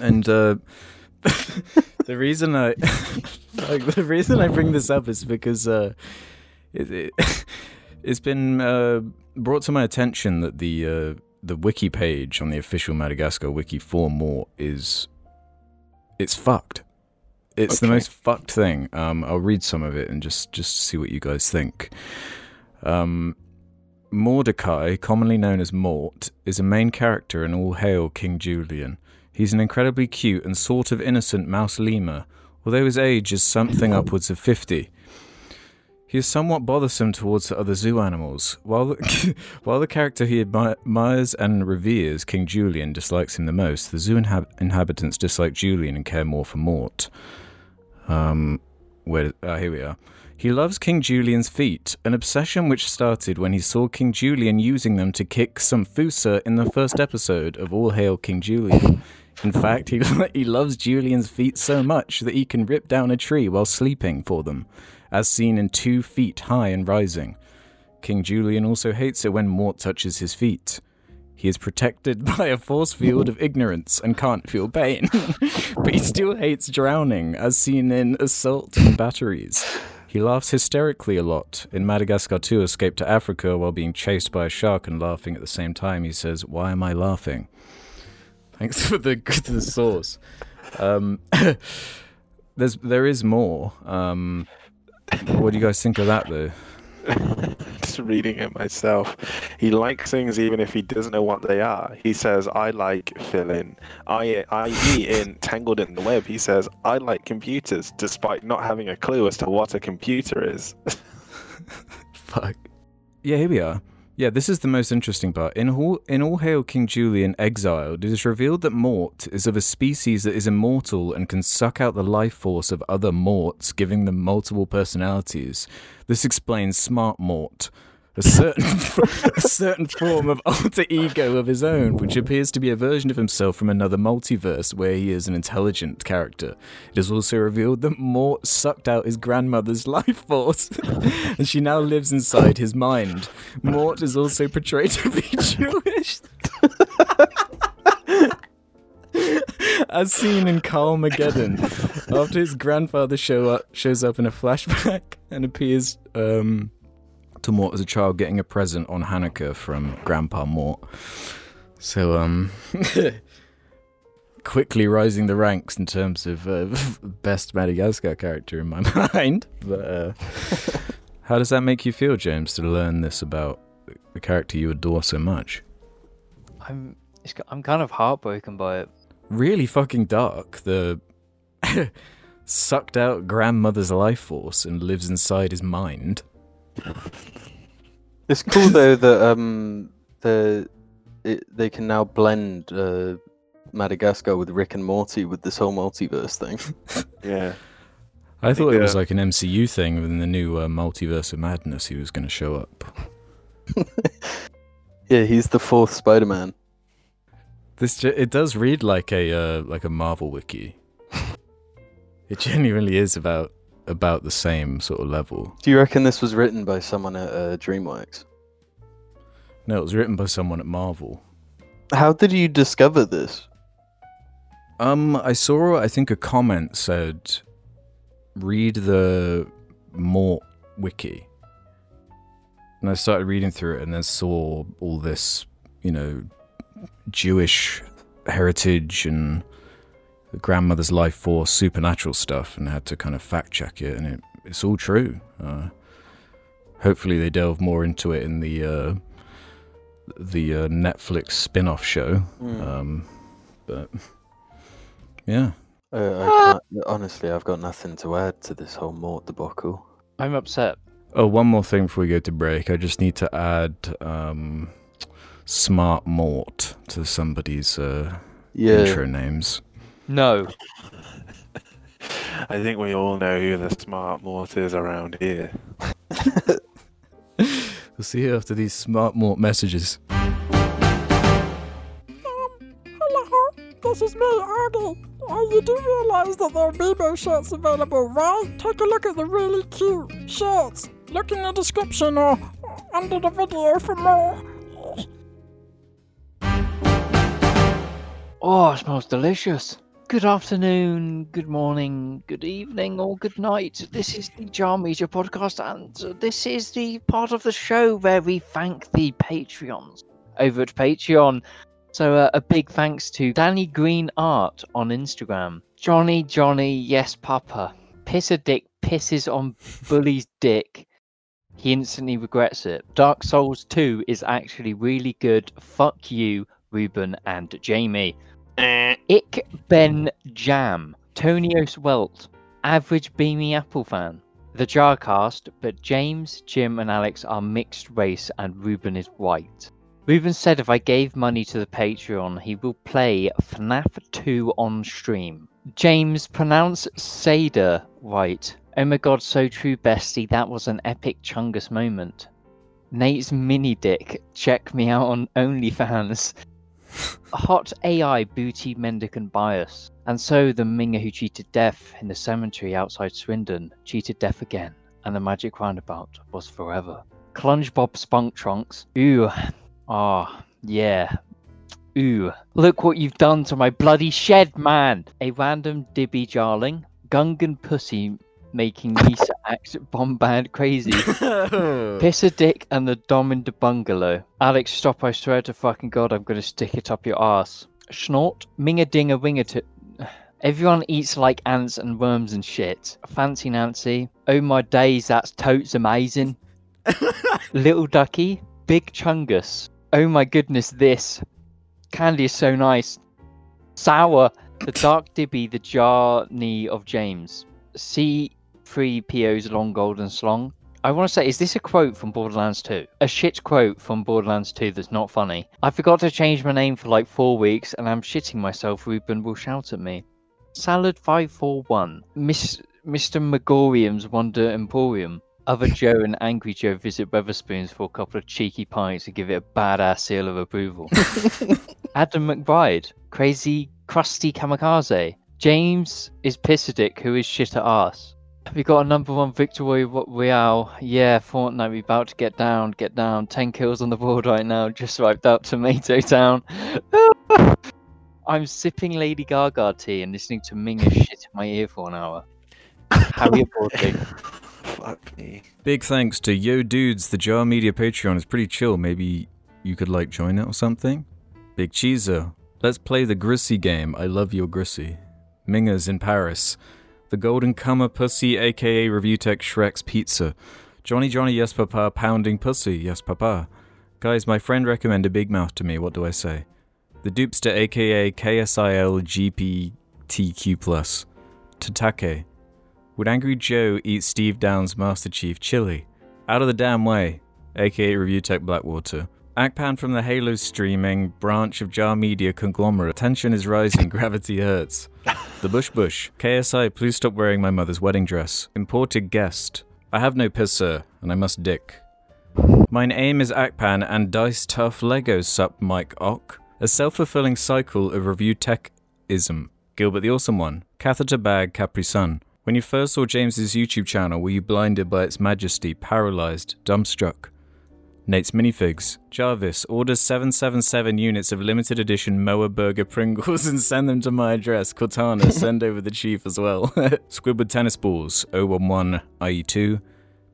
And uh, the reason I like the reason I bring this up is because uh, it, it it's been uh, brought to my attention that the uh, the wiki page on the official Madagascar wiki for Mort is it's fucked. It's the most fucked thing. Um, I'll read some of it and just just see what you guys think. Um, Mordecai, commonly known as Mort, is a main character in All Hail King Julien. He's an incredibly cute and sort of innocent mouse lemur, although his age is something upwards of 50. He is somewhat bothersome towards the other zoo animals. While the, while the character he admires and reveres, King Julien, dislikes him the most, the zoo inhab- inhabitants dislike Julien and care more for Mort. Um, where? Ah, here we are. He loves King Julien's feet, an obsession which started when he saw King Julien using them to kick some Fusa in the first episode of All Hail King Julien. In fact, he, he loves Julien's feet so much that he can rip down a tree while sleeping for them, as seen in Two Feet High and Rising. King Julien also hates it when Mort touches his feet. He is protected by a force field of ignorance and can't feel pain, but he still hates drowning, as seen in Assault and Batteries. He laughs hysterically a lot. In Madagascar 2 Escape to Africa, while being chased by a shark and laughing at the same time, he says, Why am I laughing? Thanks for the, the source. Um, there's, there is more. Um, what do you guys think of that, though? Reading it myself. He likes things even if he doesn't know what they are. He says, I like fill in. I, I.e. in Tangled in the Web, he says, I like computers, despite not having a clue as to what a computer is. Fuck. Yeah, here we are. Yeah, this is the most interesting part. In all, in All Hail King Julien Exiled, it is revealed that Mort is of a species that is immortal and can suck out the life force of other Morts, giving them multiple personalities. This explains Smart Mort, a certain, a certain form of alter ego of his own, which appears to be a version of himself from another multiverse where he is an intelligent character. It is also revealed that Mort sucked out his grandmother's life force, and she now lives inside his mind. Mort is also portrayed to be Jewish. As seen in Carmageddon, after his grandfather show up, shows up in a flashback and appears um, to Mort as a child getting a present on Hanukkah from Grandpa Mort. So, um, quickly rising the ranks in terms of uh, best Madagascar character in my mind. But uh, how does that make you feel, James, to learn this about the character you adore so much? I'm it's, I'm kind of heartbroken by it. Really fucking dark. The sucked out grandmother's life force and lives inside his mind. It's cool though that um the it, they can now blend uh, Madagascar with Rick and Morty with this whole multiverse thing. yeah. I thought think, it was like an MCU thing within the new uh, multiverse of madness. He was going to show up. yeah, he's the fourth Spider-Man. This ge- it does read like a uh, like a Marvel wiki. it genuinely is about about the same sort of level. Do you reckon this was written by someone at uh, DreamWorks? No, it was written by someone at Marvel. How did you discover this? Um, I saw, I think, a comment said, read the Mort wiki. And I started reading through it and then saw all this, you know, Jewish heritage and the grandmother's life force, supernatural stuff, and had to kind of fact check it. And it, it's all true. Uh, hopefully, they delve more into it in the uh, the uh, Netflix spin off show. Um, but yeah. Uh, I can't, honestly, I've got nothing to add to this whole Mort debacle. I'm upset. Oh, one more thing before we go to break. I just need to add um, Smart Mort to somebody's uh, Yeah, intro names. No. I think we all know who the smart mort is around here. We'll see you after these Smart Mort messages. Um, hello, this is me, Arnie. Oh, you do realize that there are Bebo shirts available, right? Take a look at the really cute shirts. Look in the description or under the video for more. Oh, it smells delicious. Good afternoon, good morning, good evening, or good night. This is the Jar Media podcast, and this is the part of the show where we thank the Patreons over at Patreon. So, uh, a big thanks to Danny Green Art on Instagram, Johnny Johnny Yes Papa, Pisser Dick pisses on Bully's dick. He instantly regrets it. Dark Souls 2 is actually really good. Fuck you, Ruben and Jamie. Eh. Ick Ben Jam, Tonios Welt, average Beamy Apple fan. The Jarcast, but James, Jim, and Alex are mixed race and Ruben is white. Ruben said if I gave money to the Patreon, he will play FNAF 2 on stream. James, pronounce Seder right. Oh my god, so true, bestie. That was an epic Chungus moment. Nate's mini dick. Check me out on OnlyFans. Hot AI booty mendicant bias. And so the Minger who cheated death in the cemetery outside Swindon cheated death again, and the magic roundabout was forever. Clunge Bob Spunk Trunks. Ooh. Ah, yeah. Ooh. Look what you've done to my bloody shed, man! A random Dibby Jarling. Gungan Pussy making Lisa act bombard crazy. Pisser Dick and the Dom in the bungalow. Alex, stop, I swear to fucking god I'm gonna stick it up your ass. Snort, Minga Dinga Winger to. Everyone eats like ants and worms and shit. Fancy Nancy. Oh my days, that's totes amazing. Little Ducky, Big Chungus. Oh my goodness, this. Candy is so nice. Sour, the Dark Dibby, the Jar Knee of James. C3 PO's Long Golden Slong. I want to say, is this a quote from Borderlands 2? A shit quote from Borderlands 2 that's not funny. I forgot to change my name for like four weeks and I'm shitting myself. Ruben will shout at me. Salad541. Miss, Mr. Magorium's Wonder Emporium. Other Joe and Angry Joe visit Wetherspoons for a couple of cheeky pints and give it a badass seal of approval. Adam McBride. Crazy Crusty Kamikaze. James is Pissadick, who is shit at ass. We got a number one victory Ro- Royale. Yeah, Fortnite, we about to get down, get down. 10 kills on the board right now, just swiped out Tomato Town. I'm sipping Lady Gaga tea and listening to Minga shit in my ear for an hour. Harry Aborting. Fuck me. Big thanks to Yo Dudes, the Jar Media Patreon is pretty chill. Maybe you could like join it or something? Big Cheezo, let's play the Grissy game. I love your Grissy. Minga's in Paris. The Golden Cummer Pussy, aka Review Tech Shrek's Pizza. Johnny Johnny Yes Papa pounding pussy, yes papa. Guys, my friend recommended Big Mouth to me, what do I say? The Dupster aka KSIL GPTQ. Tatake. Would Angry Joe eat Steve Down's Master Chief chili? Out of the damn way, aka Review Tech Blackwater. Akpan from the Halo streaming branch of Jar Media conglomerate. Tension is rising, gravity hurts. The Bush Bush. KSI, please stop wearing my mother's wedding dress. Imported guest. I have no pisser, and I must dick. Mine aim is Akpan and Dice Tough Legos sup Mike Ock. A self fulfilling cycle of review tech ism. Gilbert the Awesome One. Catheter Bag Capri Sun. When you first saw James's YouTube channel, were you blinded by its majesty, paralyzed, dumbstruck? Nate's Minifigs. Jarvis, orders 777 units of limited edition Moa Burger Pringles and send them to my address. Cortana, send over the chief as well. Squidward Tennis Balls, 011 IE2.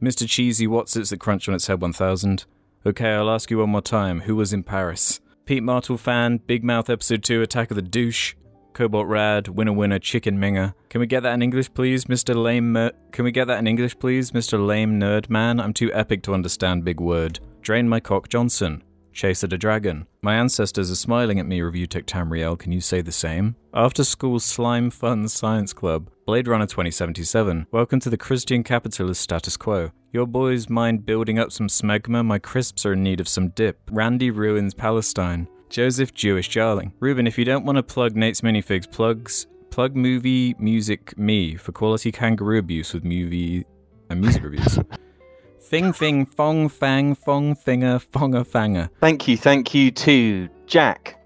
Mr. Cheesy Watsits that crunch on its head 1000. Okay, I'll ask you one more time. Who was in Paris? Pete Martel fan, Big Mouth Episode 2, Attack of the Douche. Cobalt Rad, Winner Winner, Chicken Minger. Can we get that in English, please, Mr. Lame? Mer- Can we get that in English, please, Mr. Lame Nerd Man? I'm too epic to understand big word. Drain my cock, Johnson. Chaser a Dragon. My ancestors are smiling at me, Review Tech Tamriel. Can you say the same? After School Slime Fun Science Club. Blade Runner 2077. Welcome to the Christian capitalist status quo. Your boys mind building up some smegma? My crisps are in need of some dip. Randy ruins Palestine. Joseph Jewish Jarling. Ruben, if you don't want to plug Nate's minifigs, plugs plug movie music me for quality kangaroo abuse with movie and music reviews. Thing thing fong fang fong finger fonga fanger. Thank you, thank you to Jack,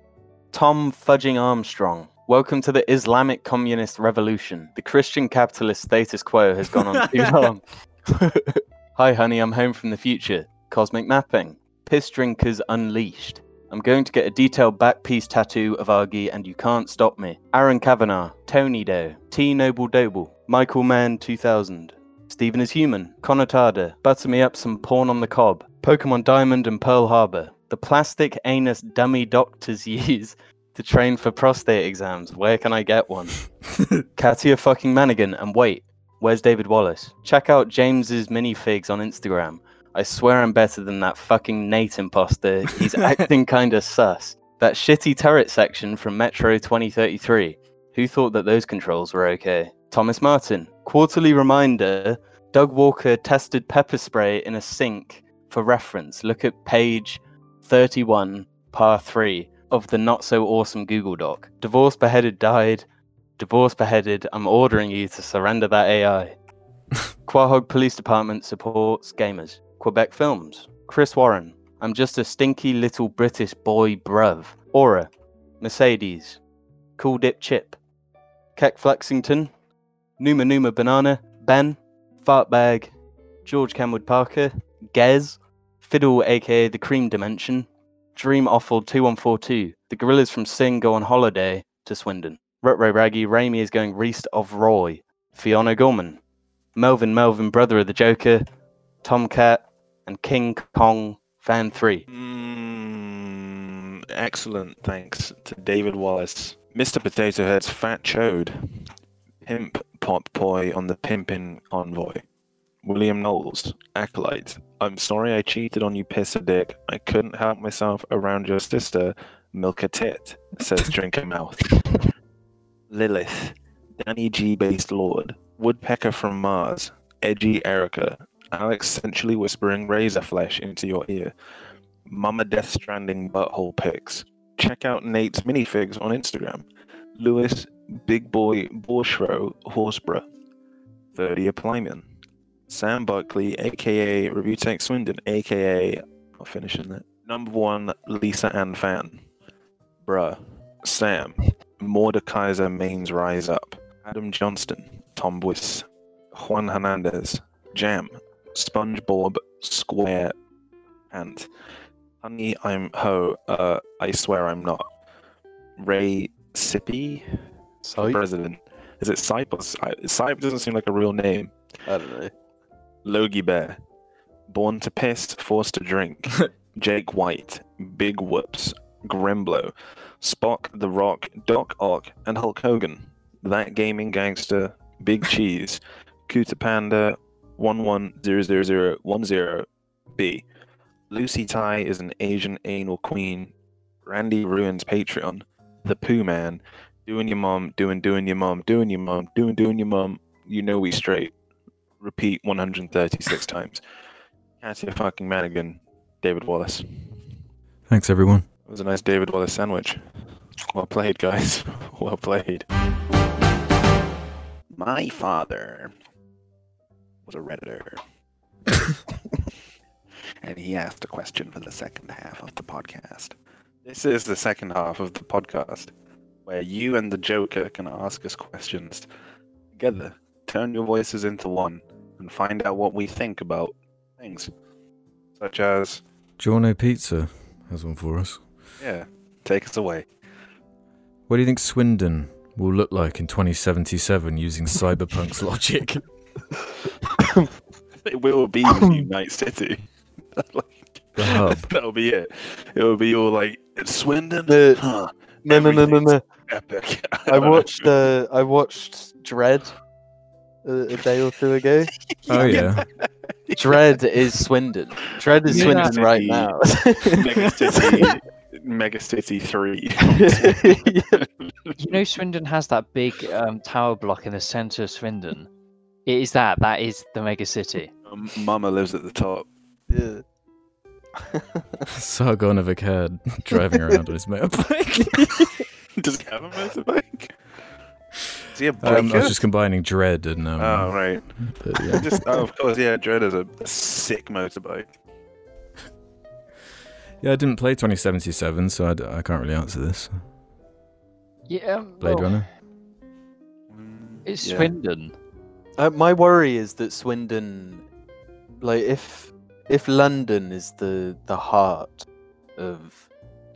Tom Fudging Armstrong. Welcome to the Islamic Communist Revolution. The Christian capitalist status quo has gone on too long. Hi, honey, I'm home from the future. Cosmic mapping. Piss drinkers unleashed. I'm going to get a detailed back piece tattoo of Argy, and you can't stop me. Aaron Kavanagh, Tony Doe, T Noble Doble, Michael Mann 2000, Stephen is Human, Connotada, Butter Me Up Some Porn on the Cob, Pokemon Diamond and Pearl Harbor, the plastic anus dummy doctors use to train for prostate exams. Where can I get one? Katia fucking Manigan, and wait, where's David Wallace? Check out James's minifigs on Instagram. I swear I'm better than that fucking Nate imposter. He's acting kinda sus. That shitty turret section from Metro 2033. Who thought that those controls were okay? Thomas Martin. Quarterly reminder Doug Walker tested pepper spray in a sink for reference. Look at page 31, par 3 of the not so awesome Google Doc. Divorce beheaded died. Divorce beheaded. I'm ordering you to surrender that AI. Quahog Police Department supports gamers. Quebec Films. Chris Warren. I'm just a stinky little British boy, bruv. Aura. Mercedes. Cool Dip Chip. Keck Flexington. Numa Numa Banana. Ben. Fartbag. George Kenwood Parker. Gez. Fiddle, aka The Cream Dimension. Dream Offal 2142. The gorillas from Sing go on holiday to Swindon. Rutro Raggy. Raimi is going Reest of Roy. Fiona Gorman. Melvin Melvin, brother of the Joker. Tomcat. And King Kong Fan 3. Mm, excellent. Thanks to David Wallace. Mr. Potato Head's Fat Chode. Pimp Pop Poi on the Pimpin' Envoy. William Knowles, Acolyte. I'm sorry I cheated on you, piss a dick. I couldn't help myself around your sister, milk a tit, says Drink a Mouth. Lilith, Danny G based Lord, Woodpecker from Mars, Edgy Erica, Alex essentially whispering razor flesh into your ear, Mama Death Stranding butthole pics. Check out Nate's minifigs on Instagram. Lewis Big Boy Borshro Horsborough, 30 Plyman. Sam Buckley, aka Review Tech Swindon, aka I'll finish in that. Number one, Lisa Ann Fan. Bruh. Sam. Mordekaiser Mains Rise Up. Adam Johnston. Tom Buis. Juan Hernandez. Jam. SpongeBob Square Ant. Honey, I'm ho. Uh, I swear I'm not. Ray Sippy, President. Is it Sipe or doesn't seem like a real name. I don't know. Logie Bear. Born to piss, forced to drink. Jake White. Big Whoops. Grimblow. Spock, The Rock, Doc Ock, and Hulk Hogan. That gaming gangster. Big Cheese. Kuta Panda. 110010B. Lucy Tai is an Asian anal queen. Randy ruins Patreon. The Pooh Man. Doing your mom, doing, doing your mom, doing your mom, doing, doing your mom. You know we straight. Repeat 136 times. Katia fucking Manigan. David Wallace. Thanks, everyone. It was a nice David Wallace sandwich. Well played, guys. Well played. My father was a Redditor. and he asked a question for the second half of the podcast. This is the second half of the podcast where you and the Joker can ask us questions together turn your voices into one and find out what we think about things, such as Giorno Pizza has one for us. yeah, take us away. What do you think Swindon will look like in 2077 using cyberpunk's logic? It will be the new Night City. Like, The hub. That'll be it. It will be all like Swindon. The- Huh, No, no, no, no, no. Epic. I watched. Uh, I watched Dredd a, a day or two ago. Oh yeah. Dredd is Swindon. Dredd is Yeah. Swindon right now. Mega City, Mega City Three. You know, Swindon has that big um, tower block in the center of Swindon. It is that. That is the mega city. Um, Mama lives at the top. yeah. Sargon of Akkad driving around on his motorbike. Does he have a motorbike? Is he a Um, I biker? was just combining Dredd and um, Oh right. but yeah. Just oh, of course, yeah. Dredd is a, a sick motorbike. yeah, I didn't play 2077, so I, d- I can't really answer this. Yeah, um, Blade well, Runner. It's Yeah. Swindon. Uh, my worry is that Swindon, like if if London is the the heart of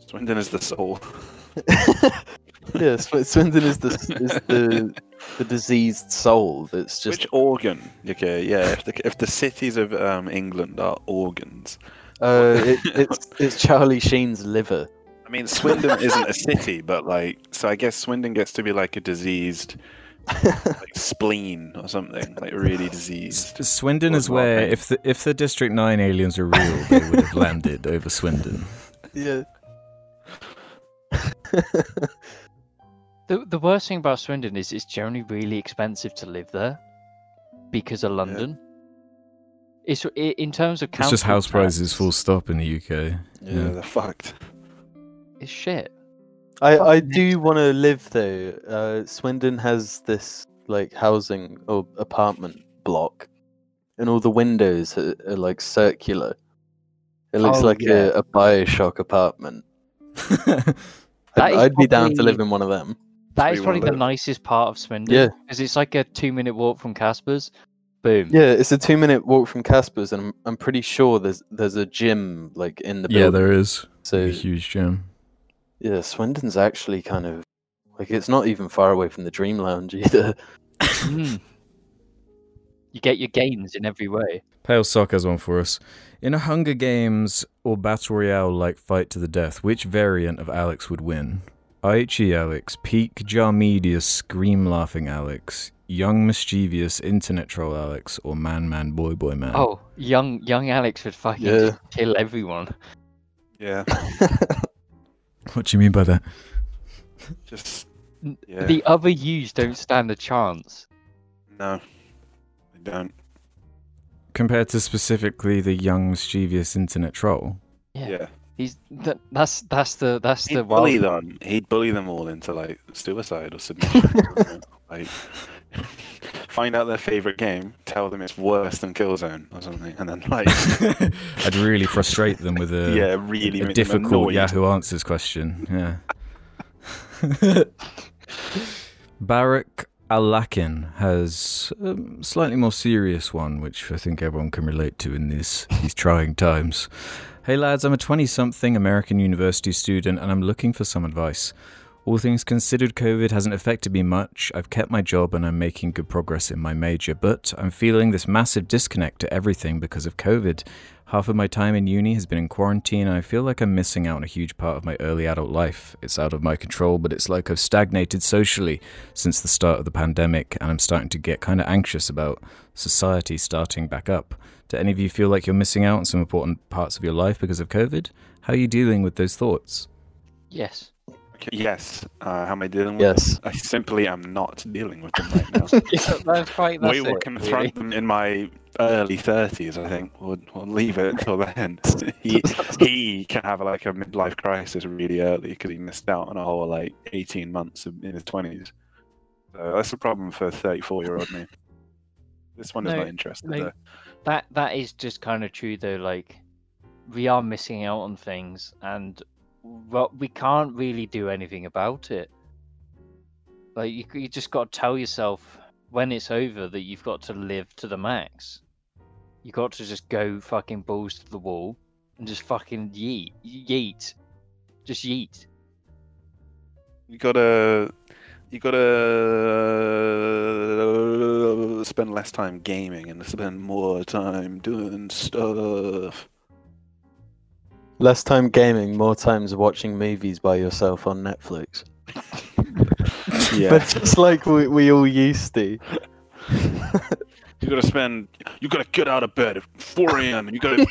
Swindon is the soul. yeah, Swindon is the is the the diseased soul that's just Which organ? Okay, yeah. If the if the cities of um, England are organs, uh, it, it's it's Charlie Sheen's liver. I mean, Swindon isn't a city, but like, so I guess Swindon gets to be like a diseased like spleen or something, like really diseased. S- Swindon is where if the if the District Nine aliens were real, they would have landed over Swindon. yeah. The the worst thing about Swindon is it's generally really expensive to live there because of London. It's i- in terms of It's just council house prices, full stop in the UK. Yeah, Yeah. they're fucked. It's shit. I, I do want to live though. Uh, Swindon has this like housing or apartment block, and all the windows are, are like circular. It looks Oh, like yeah. a, a Bioshock apartment. That I'd, I'd be down to live in one of them. That where is you wanna probably the nicest part of Swindon. Yeah. because it's like a two minute walk from Casper's. Boom. Yeah, it's a two-minute walk from Casper's, and I'm, I'm pretty sure there's there's a gym like in the yeah, there is So a huge gym. yeah, Swindon's actually kind of like it's not even far away from the Dream Lounge either. Mm. You get your gains in every way. Pale Sock has one for us. In a Hunger Games or Battle Royale like fight to the death, which variant of Alex would win? IHE Alex, peak Jar Media scream laughing Alex, young mischievous internet troll Alex, or man man boy boy man? Oh, young young Alex would fucking Yeah. just kill everyone. Yeah, What do you mean by that? just Yeah. The other yous don't stand a chance. no, they don't. Compared to specifically the young mischievous internet troll? Yeah. Yeah, He's th- that's that's the that's the he'd bully wild them. He'd bully them all into like suicide or submission. something. like, find out their favorite game, tell them it's worse than Killzone or something, and then like, I'd really frustrate them with a, yeah, really a difficult annoyed. Yahoo Answers question. Yeah. Barak Alakin has a slightly more serious one, which I think everyone can relate to in these these trying times. Hey lads, I'm a 20 something American university student and I'm looking for some advice. All things considered, COVID hasn't affected me much. I've kept my job and I'm making good progress in my major, but I'm feeling this massive disconnect to everything because of COVID. Half of my time in uni has been in quarantine, and I feel like I'm missing out on a huge part of my early adult life. It's out of my control, but it's like I've stagnated socially since the start of the pandemic, and I'm starting to get kind of anxious about society starting back up. Do any of you feel like you're missing out on some important parts of your life because of COVID? How are you dealing with those thoughts? yes. Okay, Yes. Uh, how am I dealing with Yes. them? I simply am not dealing with them right now. yeah, that's quite that's we will it, confront them in my early thirties. I think we'll, we'll leave it until then. he he can have like a midlife crisis really early because he missed out on a whole like eighteen months of, in his twenties. So that's a problem for thirty-four year old me. This one is No, not interested. no. That that is just kind of true though. Like we are missing out on things, and well, we can't really do anything about it. Like you, you just got to tell yourself when it's over that you've got to live to the max. You got to just go fucking balls to the wall and just fucking yeet, yeet, just yeet. You gotta, you gotta spend less time gaming and spend more time doing stuff. Less time gaming, more times watching movies by yourself on Netflix. Yeah, But just like we, we all used to. you gotta spend. You gotta get out of bed at 4 a.m. and you gotta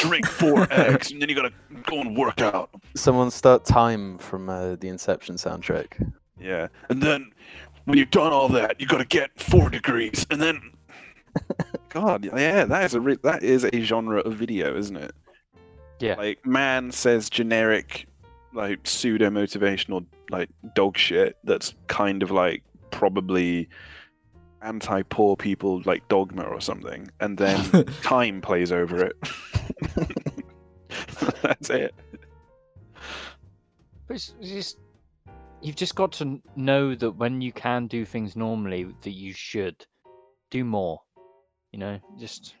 drink four eggs and then you gotta go and work out. Someone start time from uh, the Inception soundtrack. Yeah, and then when you've done all that, you gotta get four degrees, and then. God, yeah, that is a re- that is a genre of video, isn't it? Yeah. Like man says generic, like pseudo motivational, like dog shit. That's kind of like probably anti poor people, like dogma or something, and then time plays over it. that's it. But it's just you've just got to know that when you can do things normally, that you should do more. You know, just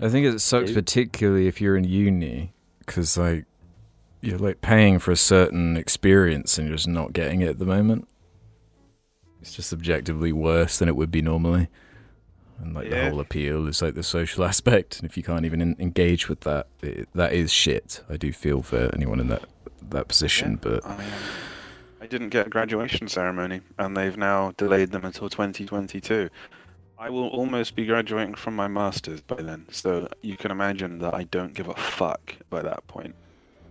I think it sucks particularly if you're in uni because like you're like paying for a certain experience and you're just not getting it at the moment. It's just objectively worse than it would be normally. And like Yeah. the whole appeal is like the social aspect, and if you can't even en- engage with that, it, that is shit. I do feel for anyone in that that position, but I, um, I didn't get a graduation ceremony, and they've now delayed them until 2022. I will almost be graduating from my masters by then, so you can imagine that I don't give a fuck by that point.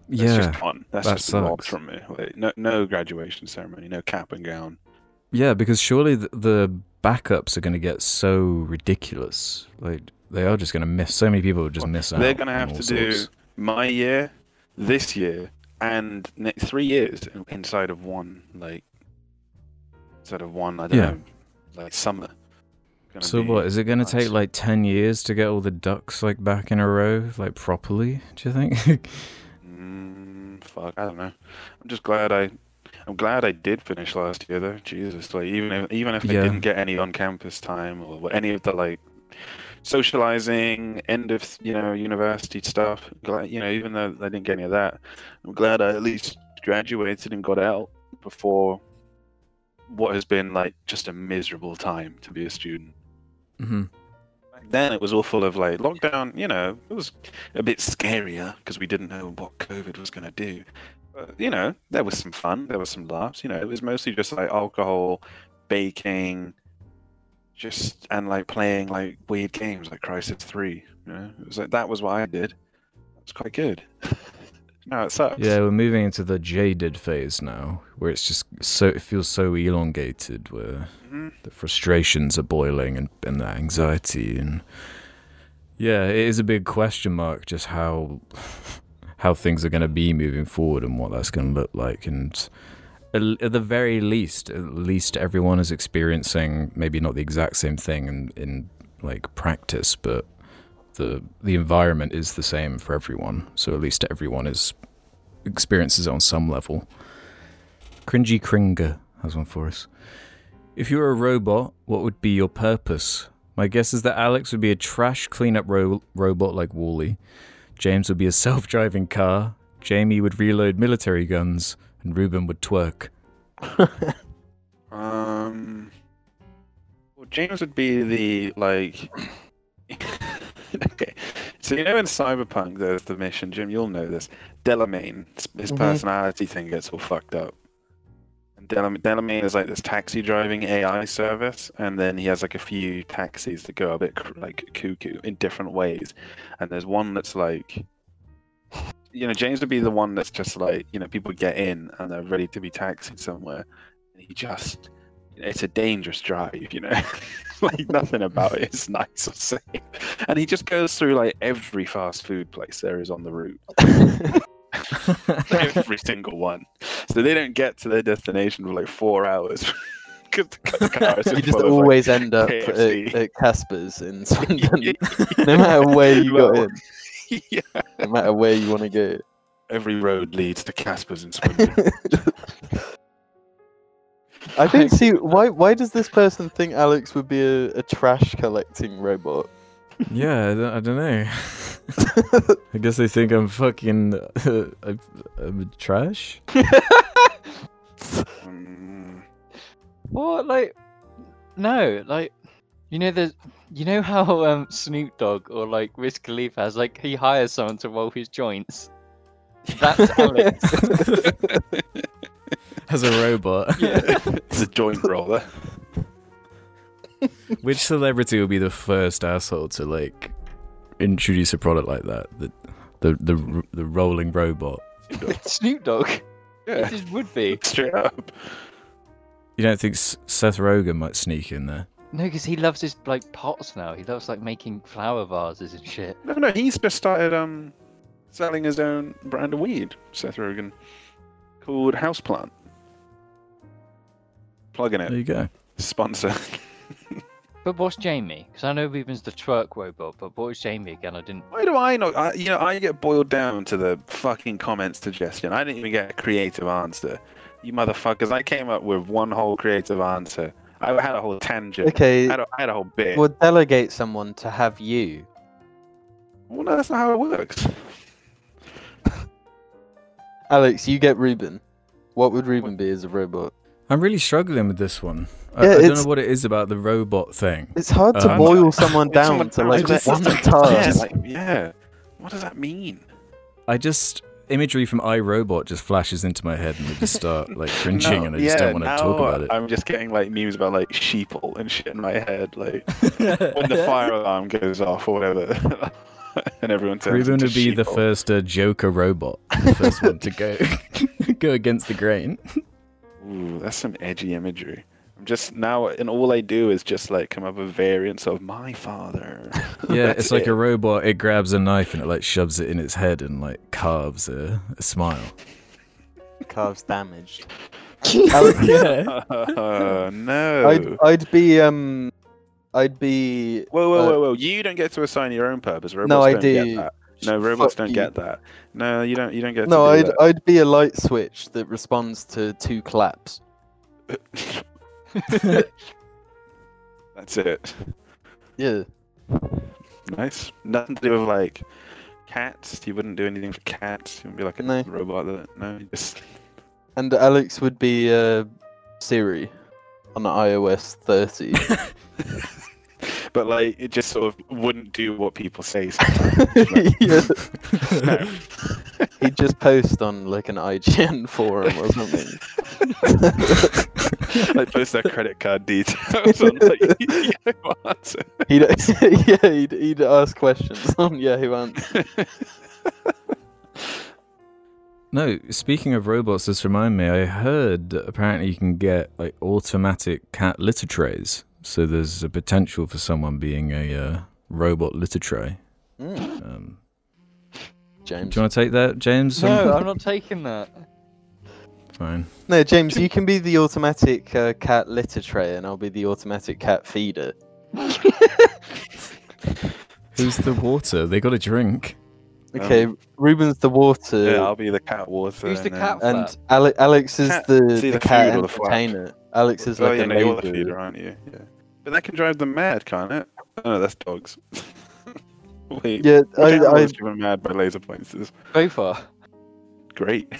That's yeah, just. That's that just sucks. from me. Like, no, no graduation ceremony, no cap and gown. Yeah, because surely the, the backups are going to get so ridiculous. Like they are just going to miss. So many people will just Well, miss out. They're gonna have all to do my year, this year, and three years inside of one, like inside of one. I don't Yeah. know, like summer. Gonna So be what is it going to take? Like ten years to get all the ducks like back in a row, like properly? Do you think? Mm, fuck, I don't know. I'm just glad I, I'm glad I did finish last year though. Jesus, like even if even if I didn't get any on-campus time or any of the like socializing end of you know university stuff, glad, you know even though I didn't get any of that, I'm glad I at least graduated and got out before what has been like just a miserable time to be a student hmm back then it was all full of like lockdown you know it was a bit scarier because we didn't know what covid was going to do. But you know there was some fun there was some laughs you know it was mostly just like alcohol baking just and like playing like weird games like Crysis 3 you know? It was like that was what i did. It was quite good now it sucks Yeah, we're moving into the jaded phase now, where it's just so it feels so elongated, where Mhm. the frustrations are boiling and, and the anxiety and yeah, it is a big question mark just how how things are going to be moving forward and what that's going to look like and at at the very least at least everyone is experiencing maybe not the exact same thing in, in like practice but the the environment is the same for everyone so at least everyone is experiences it on some level cringy kringer has one for us if you were a robot, what would be your purpose? My guess is that Alex would be a trash cleanup ro- robot like WALL-E. James would be a self driving car. Jamie would reload military guns. And Ruben would twerk. Um, well, James would be the like. okay, so you know in Cyberpunk there's the mission, Jim. You'll know this. Delamain, his- Mhm. personality thing gets all fucked up. And Delam- Delamain is like this taxi driving AI service, and then he has like a few taxis that go a bit cr- like cuckoo in different ways. And there's one that's like. You know, James would be the one that's just like, you know, people get in and they're ready to be taxied somewhere and he just it's a dangerous drive you know? Like nothing about it is nice or safe. And he just goes through like every fast food place there is on the route. Every single one. So they don't get to their destination for like four hours. Because the cars are you just full of, like, always end up at, KFC. at Casper's in Swindon, no matter where you got Well, in, yeah. no matter where you want to go. every road leads to Casper's in Swindon I don't see why. Why does this person think Alex would be a, a trash collecting robot? Yeah, I don't, I don't know. I guess they think I'm fucking I'm, I'm trash. What like no, like you know there's you know how um Snoop Dogg or like Wiz Khalifa has like he hires someone to roll his joints. That's Alex. As a robot. Yeah. it's a joint roller. Which celebrity will be the first asshole to like introduce a product like that? The the the, the rolling robot. Snoop Dogg. Yeah, It just would be. straight up. You don't think S- Seth Rogen might sneak in there? No, because he loves his like pots now. He loves like making flower vases and shit. No, no, he's just started um selling his own brand of weed. Seth Rogen, called Houseplant. Plugging it. There you go. Sponsor. But what's Jamie? Because I know Ruben's the truck robot, but what was Jamie again? I didn't. Why do I not? I, you know, I get boiled down to the fucking comment suggestion. I didn't even get a creative answer. You motherfuckers! I came up with one whole creative answer. I had a whole tangent. Okay, I had a, I had a whole bit. well, delegate someone to have you. Well, no, that's not how it works. Alex, you get Ruben. What would Ruben be as a robot? I'm really struggling with this one. I, Yeah, I don't know what it is about the robot thing. It's hard to Um, boil someone down to like to one that- task. Yeah, like, yeah. What does that mean? I just imagery from iRobot just flashes into my head and I just start like cringing and I just don't want to talk about it. I'm just getting like memes about like sheeple and shit in my head, like when the fire alarm goes off or whatever, and everyone turns Ruben into would be the first uh, Joker robot, the first one to go go against the grain. Ooh, that's some edgy imagery. I'm just now, and all I do is just like come up with variants of my father. Yeah, it's like it. a robot. It grabs a knife and it like shoves it in its head and like carves a, a smile. Carves damaged. yeah. Uh, no. I'd I'd be um, I'd be Whoa, whoa, uh, whoa, whoa! You don't get to assign your own purpose. Robots No, I don't do. That. No, robots Fuck don't you. get that. No, you don't. You don't get. No, to I'd do I'd be a light switch that responds to two claps. That's it. Yeah. Nice. Nothing to do with like cats. You wouldn't do anything for cats. You wouldn't be like a No. robot that. No, you just. And Alex would be uh, Siri on iOS 30. but like, it just sort of wouldn't do what people say. Sometimes. He'd just post on like an IGN forum or something. like post their credit card details on like Yahoo Answer. He'd, yeah, he'd, he'd ask questions on Yahoo Answers. No, speaking of robots, this remind me. I heard that apparently you can get like automatic cat litter trays. So there's a potential for someone being a uh, robot litter tray. Mm, Um, James. do you want to take that, James? No, I'm not taking that. Fine. No, James, you can be the automatic uh, cat litter tray, and I'll be the automatic cat feeder. Who's the water? They got a drink. Okay, Um, Ruben's the water, Yeah, I'll be the cat water. Who's the and then- cat and? Ale- Alex is Cat- the, it's the cat food or the flap. Alex is Oh like yeah, a no, you're the laser. feeder, aren't you? Yeah. But that can drive them mad, can't it? Oh, no, that's dogs. Wait. Yeah, which I, animal I, is driven mad by laser pointers? So far. Great.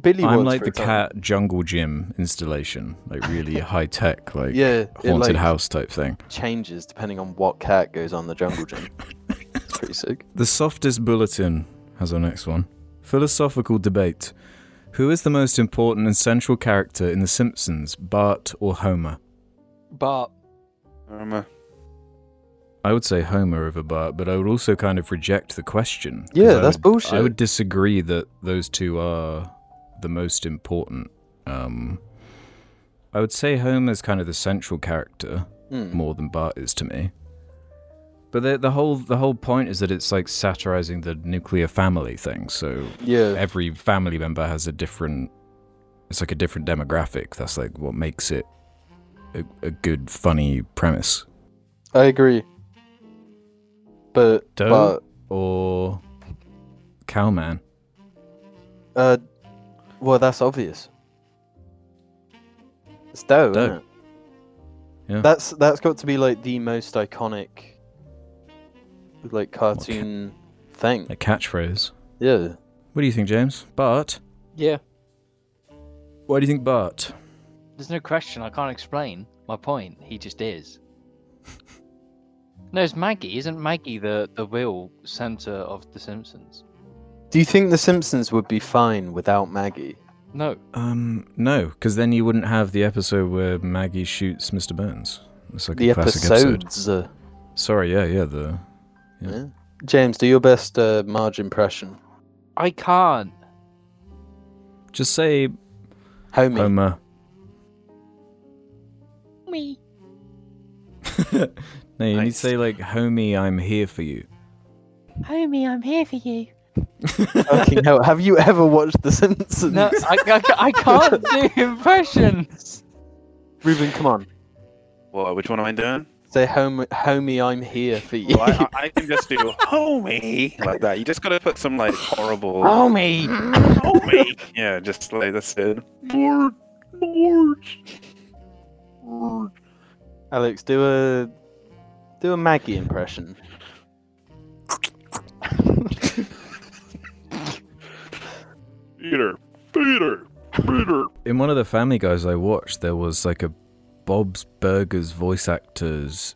Billy I'm was, like the example. cat jungle gym installation, like really high tech, like Yeah, haunted like house type thing. changes depending on what cat goes on the jungle gym. It's pretty sick. The softest bulletin has our next one. Philosophical debate. Who is the most important and central character in The Simpsons, Bart or Homer? But Uh, I would say Homer over Bart, but I would also kind of reject the question. Yeah, that's would- bullshit. I would disagree that those two are the most important. Um, I would say Homer's kind of the central character Hmm. more than Bart is to me. But the the whole the whole point is that it's like satirizing the nuclear family thing. So Yeah, every family member has a different. It's like a different demographic. That's like what makes it a, a good, funny premise. I agree. But Doe but or Cowman. uh, well, that's obvious. It's dough, Dough. isn't it? Yeah. That's that's got to be like the most iconic, like cartoon thing. A catchphrase. Yeah. What do you think, James? Bart? Yeah. Why do you think Bart? There's no question. I can't explain my point. He just is. no, it's Maggie. Isn't Maggie the, the real center of The Simpsons? Do you think The Simpsons would be fine without Maggie? No. Um, no, because then you wouldn't have the episode where Maggie shoots Mr. Burns. It's like the a classic episode. episodes. Uh, Sorry, yeah, yeah, the Yeah. yeah. James, do your best uh, Marge impression. I can't. just say Homie. Homer. Me. no, you need to say like, "Homie, I'm here for you." Homie, I'm here for you. Fucking hell. Have you ever watched The Simpsons? No, I, I, I can't do impressions. Ruben, come on. What? Which one am I doing? Say, home, homie, I'm here for you. Well, I, I, I can just do homie like that. You just gotta put some like horrible Homie. homie. Yeah, just like that's it. Lord, Lord. Alex, do a do a Maggie impression. Peter, Peter, Peter. In one of the Family Guys I watched, there was like a Bob's Burgers voice actors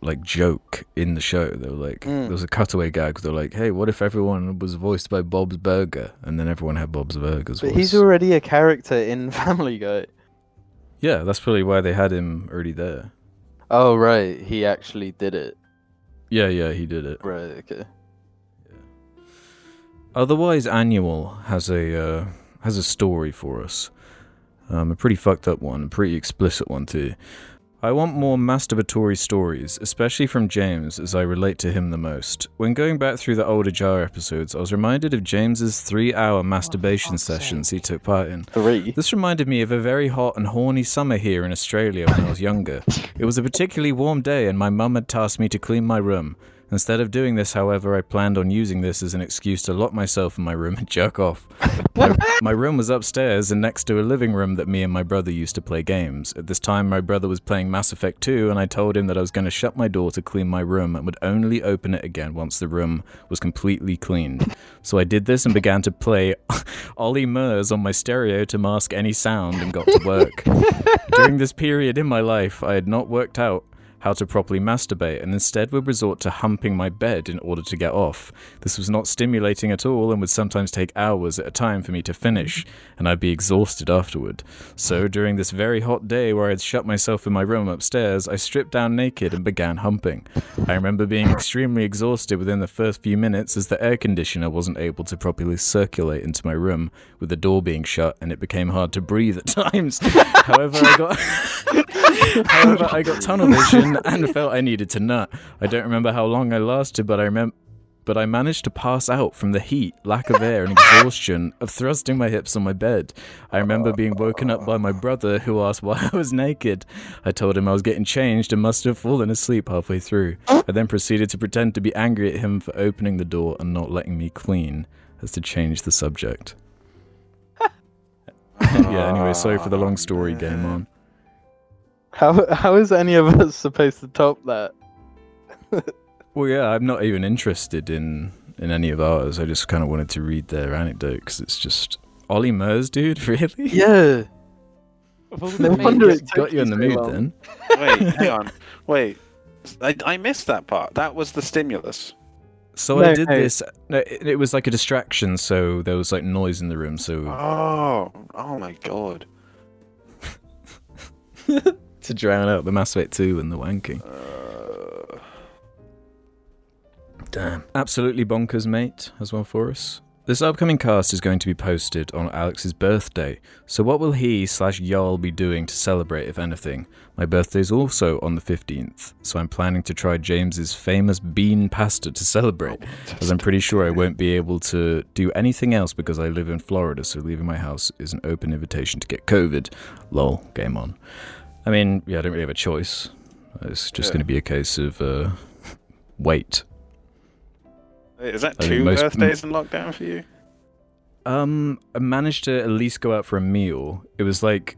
like joke in the show. They were like, Mm. there was a cutaway gag. They're like, "Hey, what if everyone was voiced by Bob's Burger?" And then everyone had Bob's Burgers. But voice. he's already a character in Family Guy. Yeah, that's probably why they had him already there. Oh right, he actually did it. Yeah, yeah, he did it. Right, okay. Otherwise, Annual has a uh, has a story for us. Um, a pretty fucked up one, a pretty explicit one too. I want more masturbatory stories, especially from James, as I relate to him the most. When going back through the older Jar episodes, I was reminded of James's three-hour oh, masturbation fuck's sessions he took part in. Three. This reminded me of a very hot and horny summer here in Australia when I was younger. It was a particularly warm day, and my mum had tasked me to clean my room. Instead of doing this, however, I planned on using this as an excuse to lock myself in my room and jerk off. My, my room was upstairs and next to a living room that me and my brother used to play games. At this time, my brother was playing Mass Effect 2, and I told him that I was going to shut my door to clean my room and would only open it again once the room was completely cleaned. So I did this and began to play Ollie Murs on my stereo to mask any sound and got to work. During this period in my life, I had not worked out how to properly masturbate and instead would resort to humping my bed in order to get off. This was not stimulating at all and would sometimes take hours at a time for me to finish, and I'd be exhausted afterward. So, during this very hot day where I had shut myself in my room upstairs, I stripped down naked and began humping. I remember being extremely exhausted within the first few minutes as the air conditioner wasn't able to properly circulate into my room with the door being shut and it became hard to breathe at times. However, I got However, I got tunnel vision and felt I needed to nut. I don't remember how long I lasted, but I remember but I managed to pass out from the heat, lack of air, and exhaustion of thrusting my hips on my bed. I remember being woken up by my brother, who asked why I was naked. I told him I was getting changed and must have fallen asleep halfway through. I then proceeded to pretend to be angry at him for opening the door and not letting me clean, as to change the subject. yeah, anyway, sorry for the long story, game on. How how is any of us supposed to top that? Well, yeah, I'm not even interested in in any of ours. I just kind of wanted to read their anecdote because it's just Ollie Murs, dude. Really? Yeah. No wonder it got you in the mood long. then. Wait, hang on. Wait. I, I missed that part. That was the stimulus. So I did no. this. No, it, it was like a distraction. So there was like noise in the room. So Oh, oh my god. to drown out the Mass Effect 2 and the wanking. Uh, Damn. Absolutely bonkers, mate, as well for us. This upcoming cast is going to be posted on Alex's birthday, so what will he slash Jarl be doing to celebrate, if anything? My birthday's also on the 15th, so I'm planning to try James's famous bean pasta to celebrate, as I'm pretty sure I won't be able to do anything else because I live in Florida, so leaving my house is an open invitation to get COVID. Lol, game on. I mean, yeah, I don't really have a choice. It's just Yeah. going to be a case of, uh, wait. Is that I two most- birthdays in lockdown for you? Um, I managed to at least go out for a meal. It was like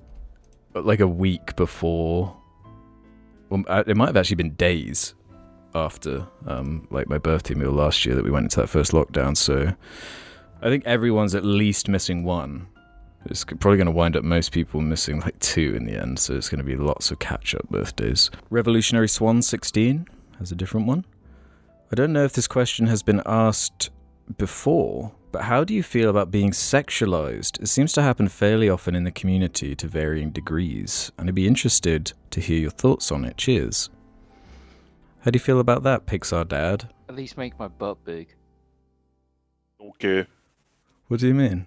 like a week before. Well, uh, it might have actually been days after, um, like my birthday meal last year that we went into that first lockdown. So I think everyone's at least missing one. It's probably going to wind up most people missing like two in the end. So it's going to be lots of catch-up birthdays. Revolutionary Swan 16 has a different one. I don't know if this question has been asked before, but how do you feel about being sexualized? It seems to happen fairly often in the community to varying degrees, and I'd be interested to hear your thoughts on it. Cheers. How do you feel about that, Pixar Dad? At least make my butt big. Okay. What do you mean?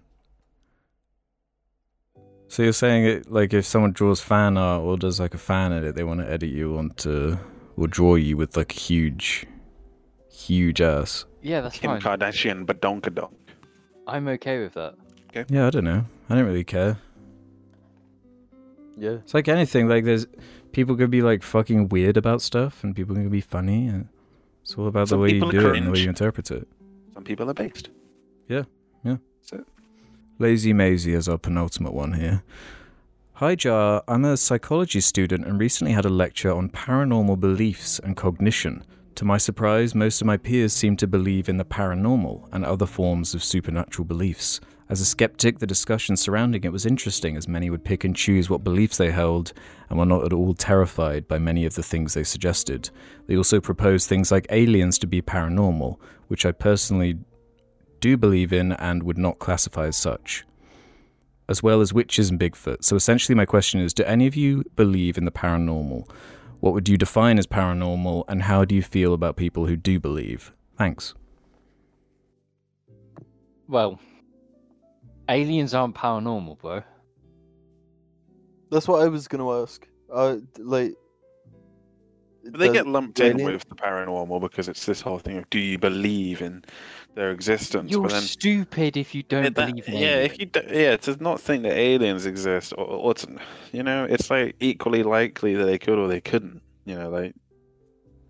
So you're saying it like if someone draws fan art or does like a fan edit, they want to edit you onto or draw you with like a huge, huge ass. Yeah, that's Kim fine. Kardashian, but donkadonk. I'm okay with that. Okay. Yeah, I don't know. I don't really care. Yeah. It's like anything. Like there's people could be like fucking weird about stuff, and people can be funny. And it's all about Some the way you do are it and the way you interpret it. Some people are based. Yeah, yeah. That's it. Lazy Maisie is our penultimate one here. Hi Jar, I'm a psychology student and recently had a lecture on paranormal beliefs and cognition. To my surprise, most of my peers seem to believe in the paranormal and other forms of supernatural beliefs. As a skeptic, the discussion surrounding it was interesting as many would pick and choose what beliefs they held and were not at all terrified by many of the things they suggested. They also proposed things like aliens to be paranormal, which I personally do believe in and would not classify as such, as well as witches and Bigfoot. So essentially, my question is do any of you believe in the paranormal? What would you define as paranormal, and how do you feel about people who do believe? Thanks. Well, aliens aren't paranormal, bro. That's what I was gonna ask. Uh, like. But they get lumped in with the paranormal because it's this whole thing of do you believe in their existence? You're but then stupid if you don't Yeah, that- believe in yeah, aliens. if you do, yeah, to not think that aliens exist, or, or to, you know, it's like equally likely that they could or they couldn't. You know, like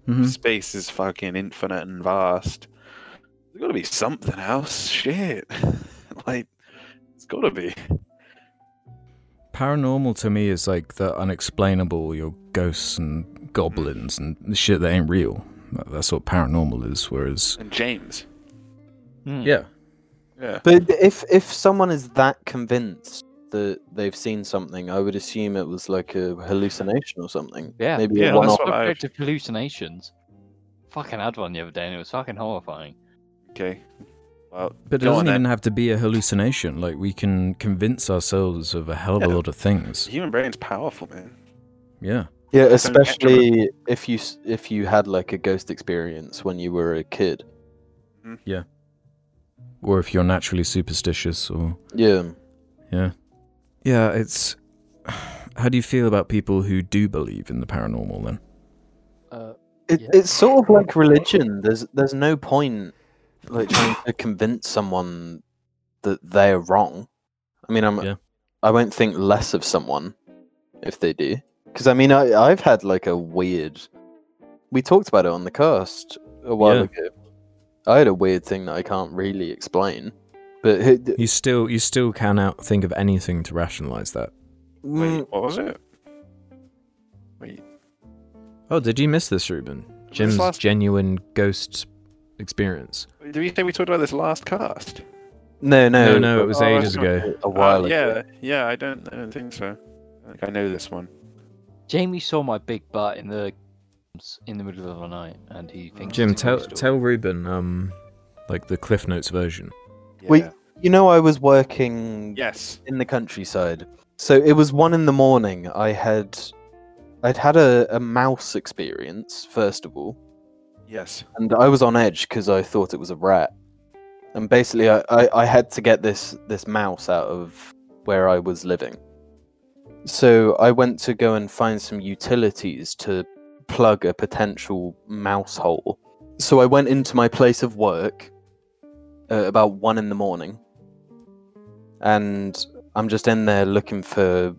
Mhm. space is fucking infinite and vast. There's got to be something else. Shit, like it's got to be. Paranormal to me is like the unexplainable, your ghosts and goblins and shit that ain't real. That's what paranormal is. Whereas, And James, Hmm. yeah, yeah, But if if someone is that convinced that they've seen something, I would assume it was like a hallucination or something. Yeah. Maybe Yeah, a that's one-off. what I- Subject of hallucinations. Fucking had one the other day and it was fucking horrifying. okay. Well, but it doesn't even have to be a hallucination. Like we can convince ourselves of a hell of a lot of things. The human brain's powerful, man. Yeah. Yeah, especially if you if you had like a ghost experience when you were a kid. Or if you're naturally superstitious, or Yeah. yeah, yeah. It's how do you feel about people who do believe in the paranormal? Then Uh, It, Yeah. It's sort of like religion. There's there's no point like trying to convince someone that they're wrong. I mean, I'm Yeah. I won't think less of someone if they do. Because I mean, I I've had like a weird. We talked about it on the cast a while Yeah. ago. I had a weird thing that I can't really explain, but it, You still you still cannot think of anything to rationalize that. mm, Wait, what was it? Wait, Oh, did you miss this, Ruben? Jim's last- genuine ghost experience. did we say we talked about this last cast? no, no, No, no, it was Oh, ages ago. a while Uh, ago. yeah, yeah. I don't, I don't think so. I think I know this one. Jamie saw my big butt in the in the middle of the night and he thinks Jim, tell tell Ruben, um, like the Cliff Notes version. Wait. Yeah. You know, I was working Yes. in the countryside. So it was one in the morning. I had, I'd had a, a mouse experience first of all, Yes. and I was on edge because I thought it was a rat. And basically, I, I, I had to get this this mouse out of where I was living. So I went to go and find some utilities to plug a potential mouse hole. So I went into my place of work uh, about one in the morning, and I'm just in there looking for,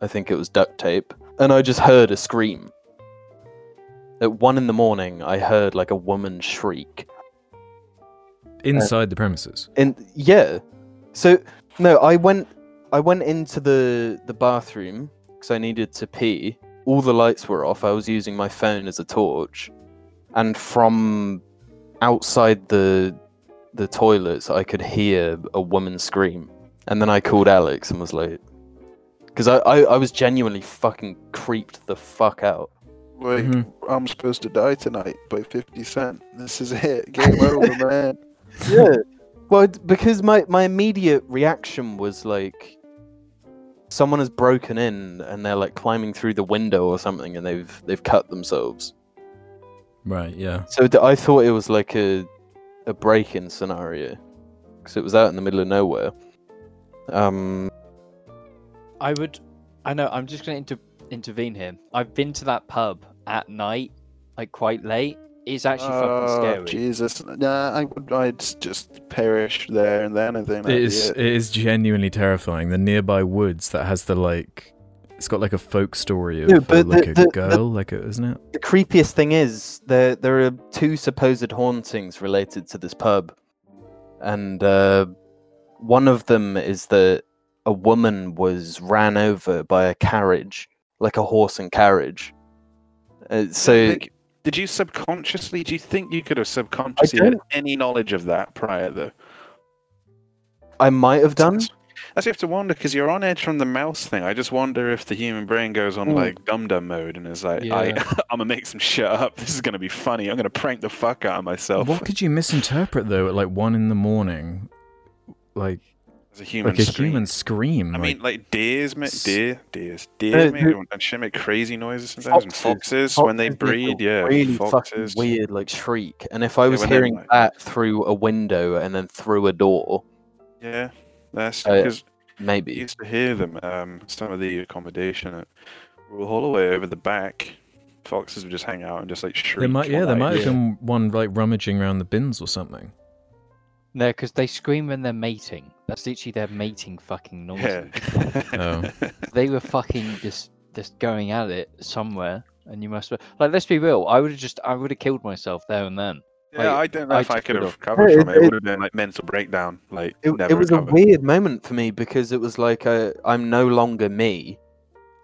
I think it was duct tape, and I just heard a scream. At one in the morning, I heard like a woman shriek. Inside the premises. And yeah, so no, I went, I went into the the bathroom because I needed to pee. All the lights were off. I was using my phone as a torch, and from outside the the toilets, I could hear a woman scream. And then I called Alex and was like, because I, I I was genuinely fucking creeped the fuck out. Wait, Mhm. I'm supposed to die tonight by 50 Cent. This is it. Game over, man. yeah. Well, because my my immediate reaction was like, someone has broken in and they're like climbing through the window or something, and they've they've cut themselves. Right, yeah. So I thought it was like a a break-in scenario because it was out in the middle of nowhere. Um, I would. I know. I'm just going to inter- intervene here. I've been to that pub at night, like quite late. It's actually fucking Oh, scary. Jesus. Nah, I would, I'd just perish there and then. I think It that'd be is it. it is genuinely terrifying. The nearby woods that has the like it's got like a folk story of Yeah, uh, like the- a the- the- girl, like a, isn't it? the creepiest thing is there there are two supposed hauntings related to this pub, and uh, one of them is that a woman was ran over by a carriage, like a horse and carriage. Uh, so Like, did you subconsciously? Do you think you could have subconsciously had any knowledge of that prior, though? I might have done. That's, that's you have to wonder because you're on edge from the mouse thing. I just wonder if the human brain goes on Mm. like dum dum mode and is like, I, I'm gonna make some shit up. This is gonna be funny. I'm gonna prank the fuck out of myself What could you misinterpret though at like one in the morning? Like as a human. like a scream. human scream. I like, mean, like deers, make s- deer, deers, Uh, deers make the- and shit make crazy noises sometimes. And Foxes. foxes, when they Foxes make a breed, yeah, really foxes. fucking weird, like shriek. And if I was when they're, hearing like- that through a window and then through a door, Yeah, that's Uh, because you maybe. used to hear them. Um, some of the accommodation at Royal Holloway over the back, foxes would just hang out and just like shriek. there might yeah, all there night. might have yeah. been one like rummaging around the bins or something. No, because they scream when they're mating. That's literally their mating fucking noise. Yeah. Oh. They were fucking just just going at it somewhere, and you must like. Let's be real. I would have just I would have killed myself there and then. Yeah, Like, I don't know I if I could have would've- recovered from it- it. It it- would have been like mental breakdown. Like It, never it was recover. a weird moment for me because it was like uh, I'm no longer me,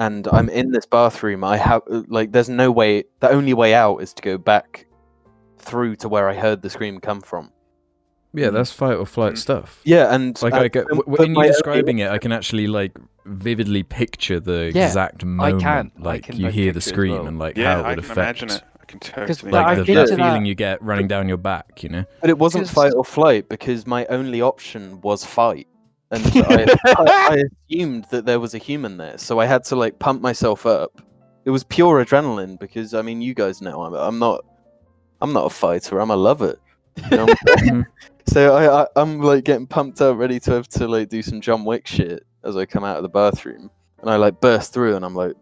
and I'm in this bathroom. I have like there's no way. The only way out is to go back through to where I heard the scream come from. Yeah, Mm. that's fight or flight Mm. stuff. Yeah, and Like and- I get and- w- in you only describing it, I can actually like vividly picture the Yeah, exact moment. I can. I Like can, you like, hear the picture it as scream well. and like yeah, how it I would can affect imagine it. I can totally. like, like I've the, been that feeling that- you get running down your back, you know? But it wasn't 'Cause- fight or flight because my only option was fight. And I, I, I assumed that there was a human there, so I had to like pump myself up. It was pure adrenaline because I mean, you guys know I'm, I'm not, I'm not a fighter. I'm a lover. You know what I'm saying? so I, I, I'm like getting pumped up, ready to have to like do some John Wick shit as I come out of the bathroom, and I like burst through, and I'm like,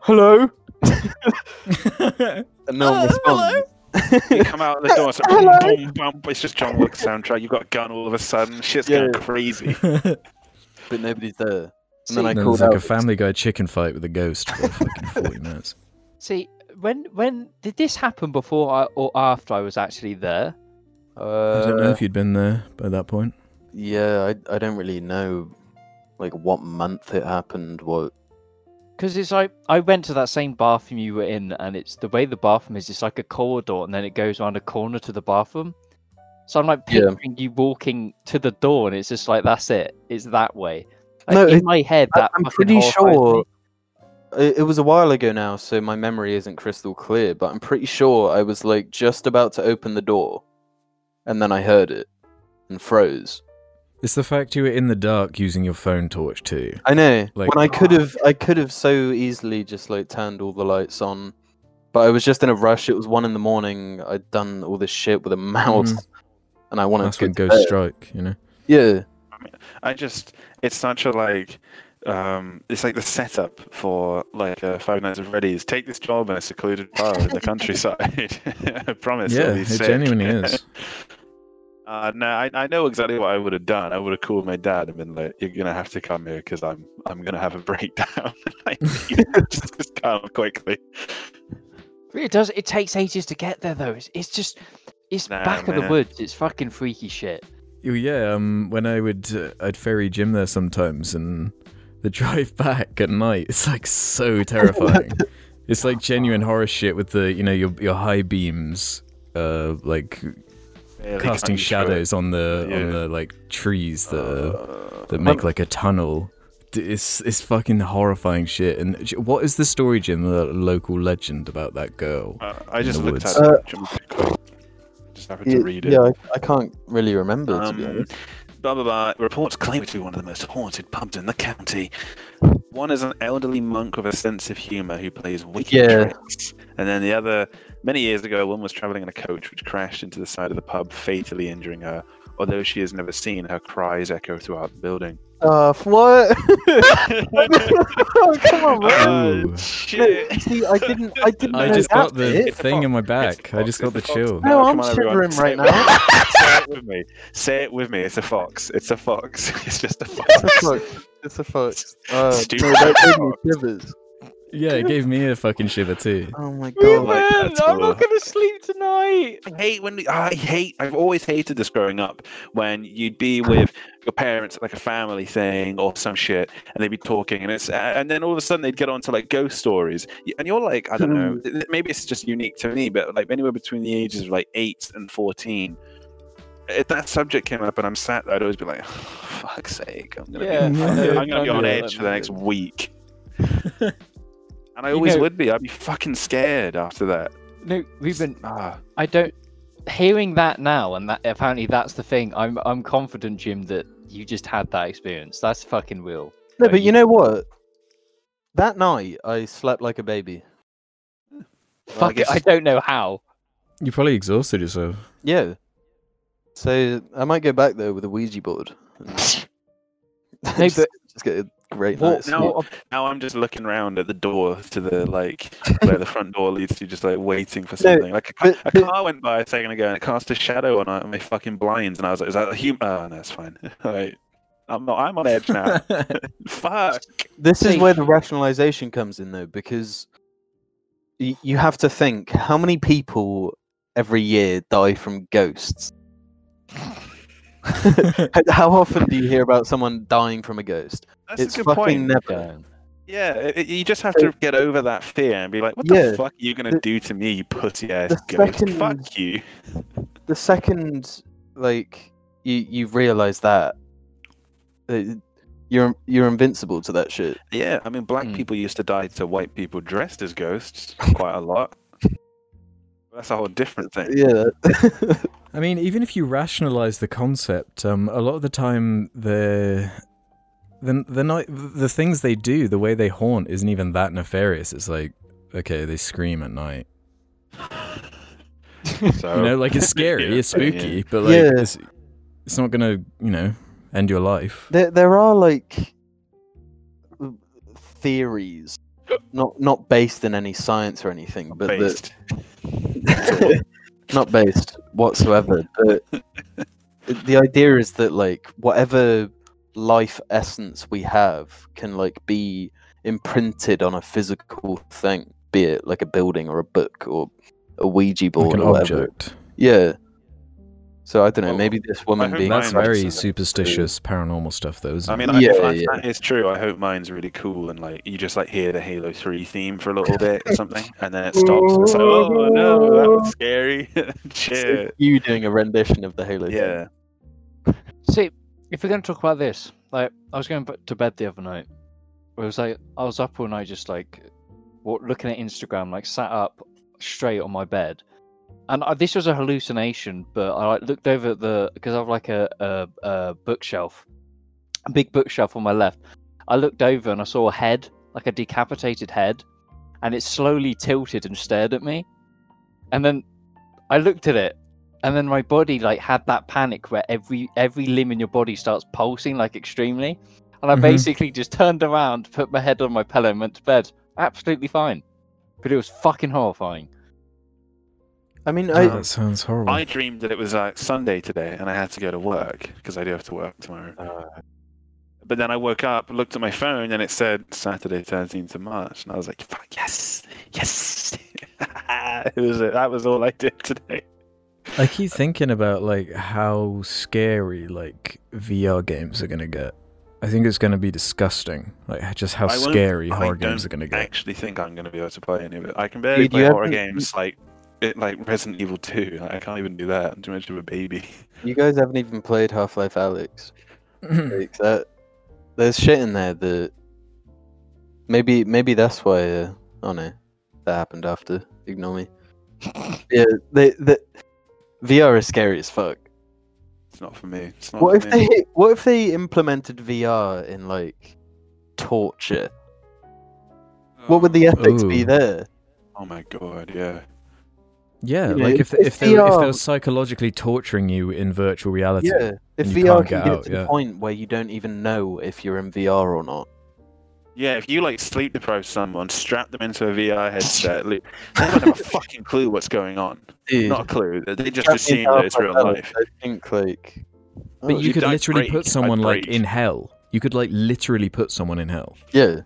"Hello," and no one Uh, hello? responds. You come out of the door, it's like Hello? boom, boom, boom. It's just John Wick soundtrack. You've got a gun all of a sudden. Shit's Yeah. going crazy. but nobody's there. And then I then called there's like a. Family Guy chicken fight with a ghost for fucking 40 minutes. See, when when did this happen before I, or after I was actually there? Uh, I don't know if you'd been there by that point. Yeah, I I don't really know, like what month it happened. What? Because it's like I went to that same bathroom you were in, and it's the way the bathroom is. It's like a corridor, and then it goes around a corner to the bathroom. So I'm like Yeah. picturing you walking to the door, and it's just like that's it. It's that way. Like, No, in it- my head, I- that I'm pretty sure. It, it was a while ago now, so my memory isn't crystal clear. But I'm pretty sure I was like just about to open the door, and then I heard it and froze. It's the fact you were in the dark using your phone torch too. I know. Like- when I could have, I could have so easily just like turned all the lights on, but I was just in a rush. It was one in the morning. I'd done all this shit with a mouse, and I wanted That's to when get to Ghost. Strike, you know? Yeah. I just, it's such a like, um, it's like the setup for like uh, Five Nights at Freddy's. Take this job in a secluded bar in the countryside. I promise. it'll Yeah, be it sick. genuinely is. Uh, no, I, I know exactly what I would have done. I would have called my dad and been like, "You're gonna have to come here because I'm I'm gonna have a breakdown. I need just, just come quickly." It does. It takes ages to get there, though. It's, it's just, it's Nah, back of the woods. It's fucking freaky shit. Yeah, um, when I would, uh, I'd ferry Jim there sometimes, and the drive back at night is like so terrifying. it's like genuine horror shit with the you know your your high beams, uh, like Barely casting can't you show it? shadows on the on the like trees that uh, Uh, that make like a tunnel. It's it's fucking horrifying shit. And what is the story, Jim? The local legend about that girl. uh, I just looked woods. at Uh, it. Jim- Just happened to Yeah, read it. yeah, I, I can't really remember to be Um, honest. Blah blah blah. Reports claim it to be one of the most haunted pubs in the county. One is an elderly monk with a sense of humour who plays wicked Yeah. tricks, and then the other. Many years ago, one was travelling in a coach which crashed into the side of the pub, fatally injuring her. Although she is never seen, her cries echo throughout the building. Uh, what? oh, come on, man. Ooh. Uh, shit. See, I didn't. I didn't. I just got the bit. It's a thing in my back. I just got the It's chill. No, I'm on, everyone. shivering Say right it now. Say it with me. Say it with me. It's a fox. It's a fox. It's just a fox. It's a fox. fox. It's a fox. Uh, Stupid no, that gave me fox. shivers. Yeah, it gave me a fucking shiver too. Oh my Ruben, god. like I'm all. not gonna sleep tonight. I hate when I hate. I've always hated this growing up when you'd be with your parents at like a family thing or some shit, and they'd be talking, and it's and then all of a sudden they'd get on to like ghost stories, and you're like, I don't know, mm. maybe it's just unique to me, but like anywhere between the ages of like eight and fourteen. If that subject came up and I'm sat there, I'd always be like, oh, "Fuck's sake, I'm gonna Yeah, be, I I'm gonna be on edge for the next week." And I You always know- would be. I'd be fucking scared after that. No, Ruben, Ah, I don't. Hearing that now, and that apparently that's the thing. I'm I'm confident, Jim, that you just had that experience. That's fucking real. No, Like, but you know what? That night, I slept like a baby. Well, I Fuck it. I don't know how. You probably exhausted yourself. Yeah. So I might go back there with a Ouija board. and No, just, but just get a great what, night's sleep. no. what- Now I'm just looking around at the door to the like where the front door leads to, just like waiting for No, something. Like a, but- a but- car went by a second ago and it cast a shadow on uh, my fucking blinds, and I was like, "Is that a human?" Oh, no, it's fine. Like, I'm not. I'm on edge now. Fuck. This is where the rationalization comes in, though, because y- you have to think how many people every year die from ghosts. how often do you hear about someone dying from a ghost? That's it's a good fucking point. never. Yeah, it- it- you just have to get over that fear and be like, "What the fuck are you gonna The- do to me, you pussy ass the ghost? second- Fuck you." The second, like you you realize that, uh, you're you're invincible to that shit. Yeah, I mean, black Hmm. people used to die to white people dressed as ghosts quite a lot. That's a whole different thing. Yeah. I mean, even if you rationalize the concept, um, a lot of the time they're they're, they're not the things they do, the way they haunt, isn't even that nefarious. It's like, okay, they scream at night. So You know, like it's scary, Yeah. it's spooky, but like Yeah. it's, it's not gonna, you know, end your life. there there are like theories, not not based in any science or anything, but that- not based whatsoever. But the idea is that like whatever life essence we have can like be imprinted on a physical thing, be it like a building or a book or a Ouija board Like an or whatever. object. Yeah. So I don't know. Well, Maybe this woman being That's very like- superstitious paranormal stuff, though, isn't I mean, I- Yeah, if that- yeah. that is true. I hope mine's really cool and like you just like hear the Halo Three theme for a little bit or something, and then it stops. It's like, oh no, that was scary. Shit. you doing a rendition of the Halo. theme. Yeah. See, if we're going to talk about this, like I was going to bed the other night. It was like I was up all night, just like wa- looking at Instagram, like sat up straight on my bed, and I, this was a hallucination. But I like looked over at the because I have like a, a a bookshelf, a big bookshelf on my left. I looked over and I saw a head, like a decapitated head, and it slowly tilted and stared at me. And then I looked at it, and then my body like had that panic where every every limb in your body starts pulsing like extremely. And I Mhm. basically just turned around, put my head on my pillow, and went to bed. Absolutely fine, but it was fucking horrifying. I mean, Oh, I, that sounds horrible. I dreamed that it was like Sunday today, and I had to go to work because I do have to work tomorrow. Uh. but then I woke up, looked at my phone, and it said Saturday, 13th of March, and I was like, "Fuck yes, yes!" it was that was all I did today. I keep thinking about like how scary like VR games are gonna get. I think it's going to be disgusting. Like just how I won't- scary I horror games are don't going to get. I actually think I'm going to be able to play any of it. I can barely Dude, play you horror haven't- games like it, like Resident Evil 2. I can't even do that. I'm too much of a baby. You guys haven't even played Half-Life: Alyx. Like, that there's shit in there that maybe maybe that's why. Uh, oh no, that happened after. Ignore me. yeah, they the VR is scary as fuck. It's not for me. It's not What for if me. they what if they implemented VR in like torture? Oh. What would the ethics be there? Oh my god, yeah. yeah, you know, like if- if if if they were, if they were psychologically torturing you in virtual reality. Yeah, if VR can't get get out, to the point where you don't even know if you're in VR or not. Yeah, if you like sleep deprive someone, strap them into a VR headset, li- they don't have a fucking clue what's going on. Dude, Not a clue. They just assume that it's Half-Life real life. I think like. But oh, you you could literally break, put someone like in hell. You could like literally put someone in hell. yeah,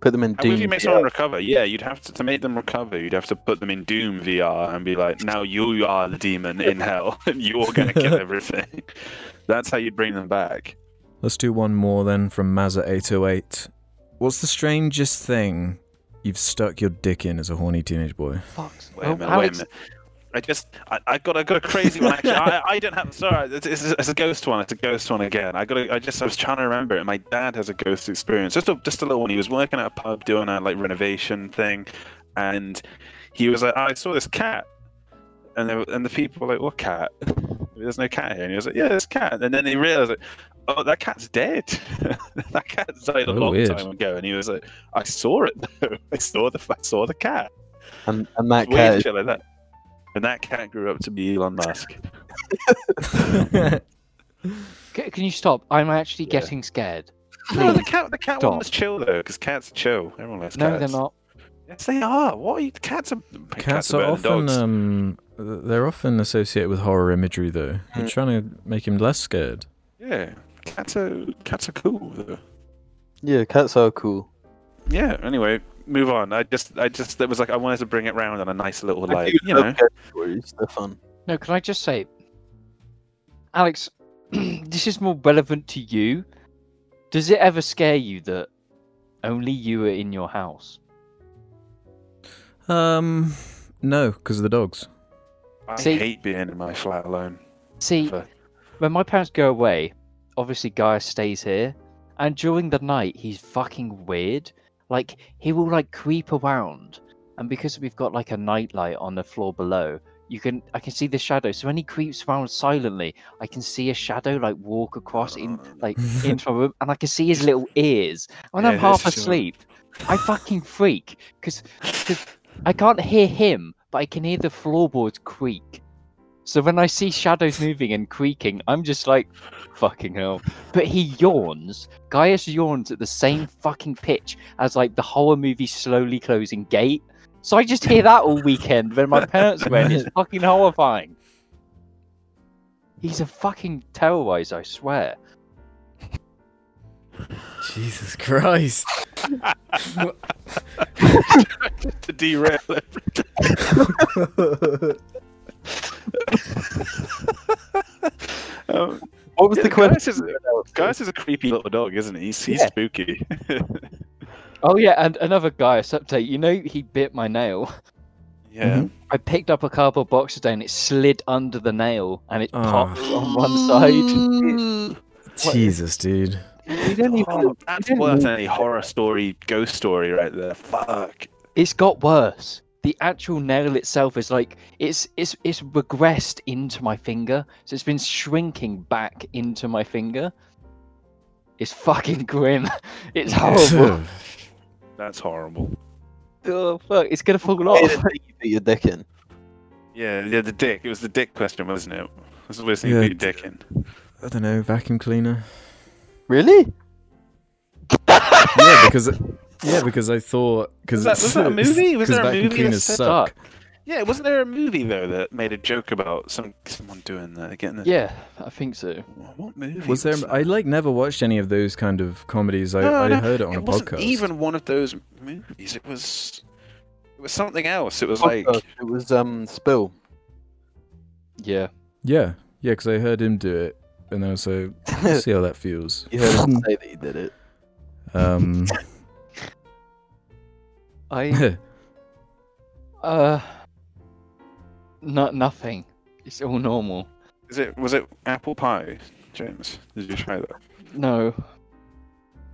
put them in How Doom. would you make VR. someone recover? Yeah, you'd have to to make them recover. You'd have to put them in Doom VR and be like, now you are the demon in hell, and you're gonna kill everything. That's how you'd bring them back. Let's do one more then from Mazza808. What's the strangest thing you've stuck your dick in as a horny teenage boy? Fucks. Wait a Oh, minute, Alex, wait a minute. I just, I, I got, I got a crazy one. Actually, I, I don't have. Sorry, it's, it's, it's a ghost one. It's a ghost one again. I got, a, I just, I was trying to remember it. My dad has a ghost experience. Just a, just a little one. He was working at a pub doing a like renovation thing, and he was like, "I saw this cat," and they, and the people were like, "What cat? There's no cat here." And he was like, "Yeah, there's a cat." And then he realized, like, "Oh, that cat's dead. that cat died a Oh, long weird. time ago." And he was like, "I saw it though. I saw the, I saw the cat." And, and that Weird cat. is- shit like that. And that cat grew up to be Elon Musk. can you stop? I'm actually Yeah. getting scared. No, the cat, the cat Stop. one was chill though, because cats are chill. Everyone likes No, cats. they're not. Yes, they are. What are you? Cats are. Cats are are better than often dogs. um they're often associated with horror imagery though. You're Mm. trying to make him less scared. Yeah, cats are cats are cool though. Yeah, cats are cool. Yeah. Anyway, move on. I just, I just, it was like I wanted to bring it round on a nice little I like, you know. ghost stories. They're fun. No, can I just say, Alex, this is more relevant to you. Does it ever scare you that only you are in your house? Um no, because of the dogs. I See- hate being in my flat alone. See, For- when my parents go away, obviously Guy stays here, and during the night he's fucking weird. Like he will like creep around, and because we've got like a nightlight on the floor below, you can I can see the shadow. So when he creeps around silently, I can see a shadow like walk across in oh. like into my room, and I can see his little ears. When I'm half that's true. asleep, I fucking freak because I can't hear him, but I can hear the floorboards creak. So when I see shadows moving and creaking, I'm just like, fucking hell. But he yawns. Gaius yawns at the same fucking pitch as like the horror movie slowly closing gate. So I just hear that all weekend when my parents went. It's fucking horrifying. He's a fucking terrorizer, I swear. Jesus Christ. to derail um, What was yeah, the question? Gaius is, Gaius is a creepy little dog, isn't he? He's, he's Yeah. spooky. Oh yeah, and another Gaius update. You know he bit my nail. yeah. I picked up a cardboard box today and it slid under the nail and it Oh. popped on one side. Jesus, dude. You don't even. Oh, that's didn't worse than any horror story, ghost story right there. Fuck. It's got worse. The actual nail itself is like it's it's it's regressed into my finger, so it's been shrinking back into my finger. It's fucking grim. It's horrible. That's horrible. oh fuck! It's gonna fall off. you put your dick in. Yeah, yeah, the dick. It was the dick question, wasn't it? This is where Yeah, you your dick in. I don't know, vacuum cleaner. Really? Yeah, because yeah, because I thought because Was that- was that a movie? Was there a movie that cleaners said suck. Yeah, wasn't there a movie though that made a joke about some someone doing that, getting the Yeah, I think so. What movie Was there? that? I like never watched any of those kind of comedies. I, No, I no, heard it on it a wasn't podcast. even one of those movies. It was. It was something else. It was like. It was um spill. Yeah. Yeah, yeah, because I heard him do it, and then I say, let's see how that feels. You heard him say that he did it. Um, I uh, not nothing. It's all normal. Is it was it apple pie, James? Did you try that? No.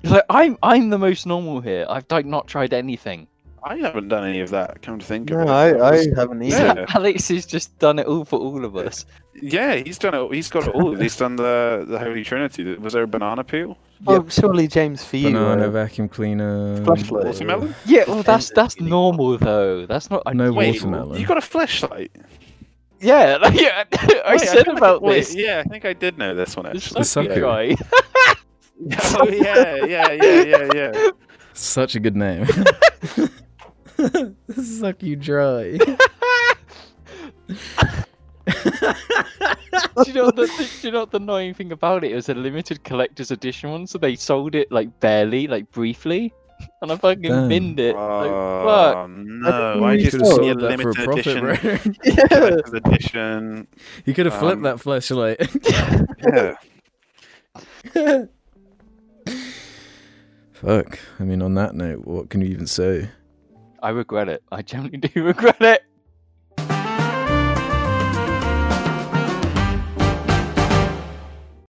Like I'm I'm the most normal here. I've like not tried anything. I haven't done any of that. Come to think No, of it. I, I was- haven't either. Yeah. Alex has just done it all for all of us. Yeah, he's done it. He's got it all. He's done the the Holy Trinity. Was there a banana peel? Oh, surely James for you. banana uh, vacuum cleaner. Fleshlight. Watermelon? Yeah, well that's that's normal though. That's not I, No Wait, watermelon. you got a Fleshlight. Yeah, like, yeah. I Wait, said feel like- about wait, this. Yeah, I think I did know this one The actually. sucker sucker. guy. oh yeah, yeah, yeah, yeah, yeah. Such a good name. Suck you dry. Do you know the do you know the annoying thing about it? It was a limited collector's edition one, so they sold it like barely, like briefly, and I fucking Damn. binned it. Like, Oh fuck. no! I You just could have see a sold a limited profit, edition. bro. yeah. collector's edition. You could have flipped Um, that Fleshlight. Yeah. Fuck. I mean, on that note, what can you even say? I regret it. I genuinely do regret it.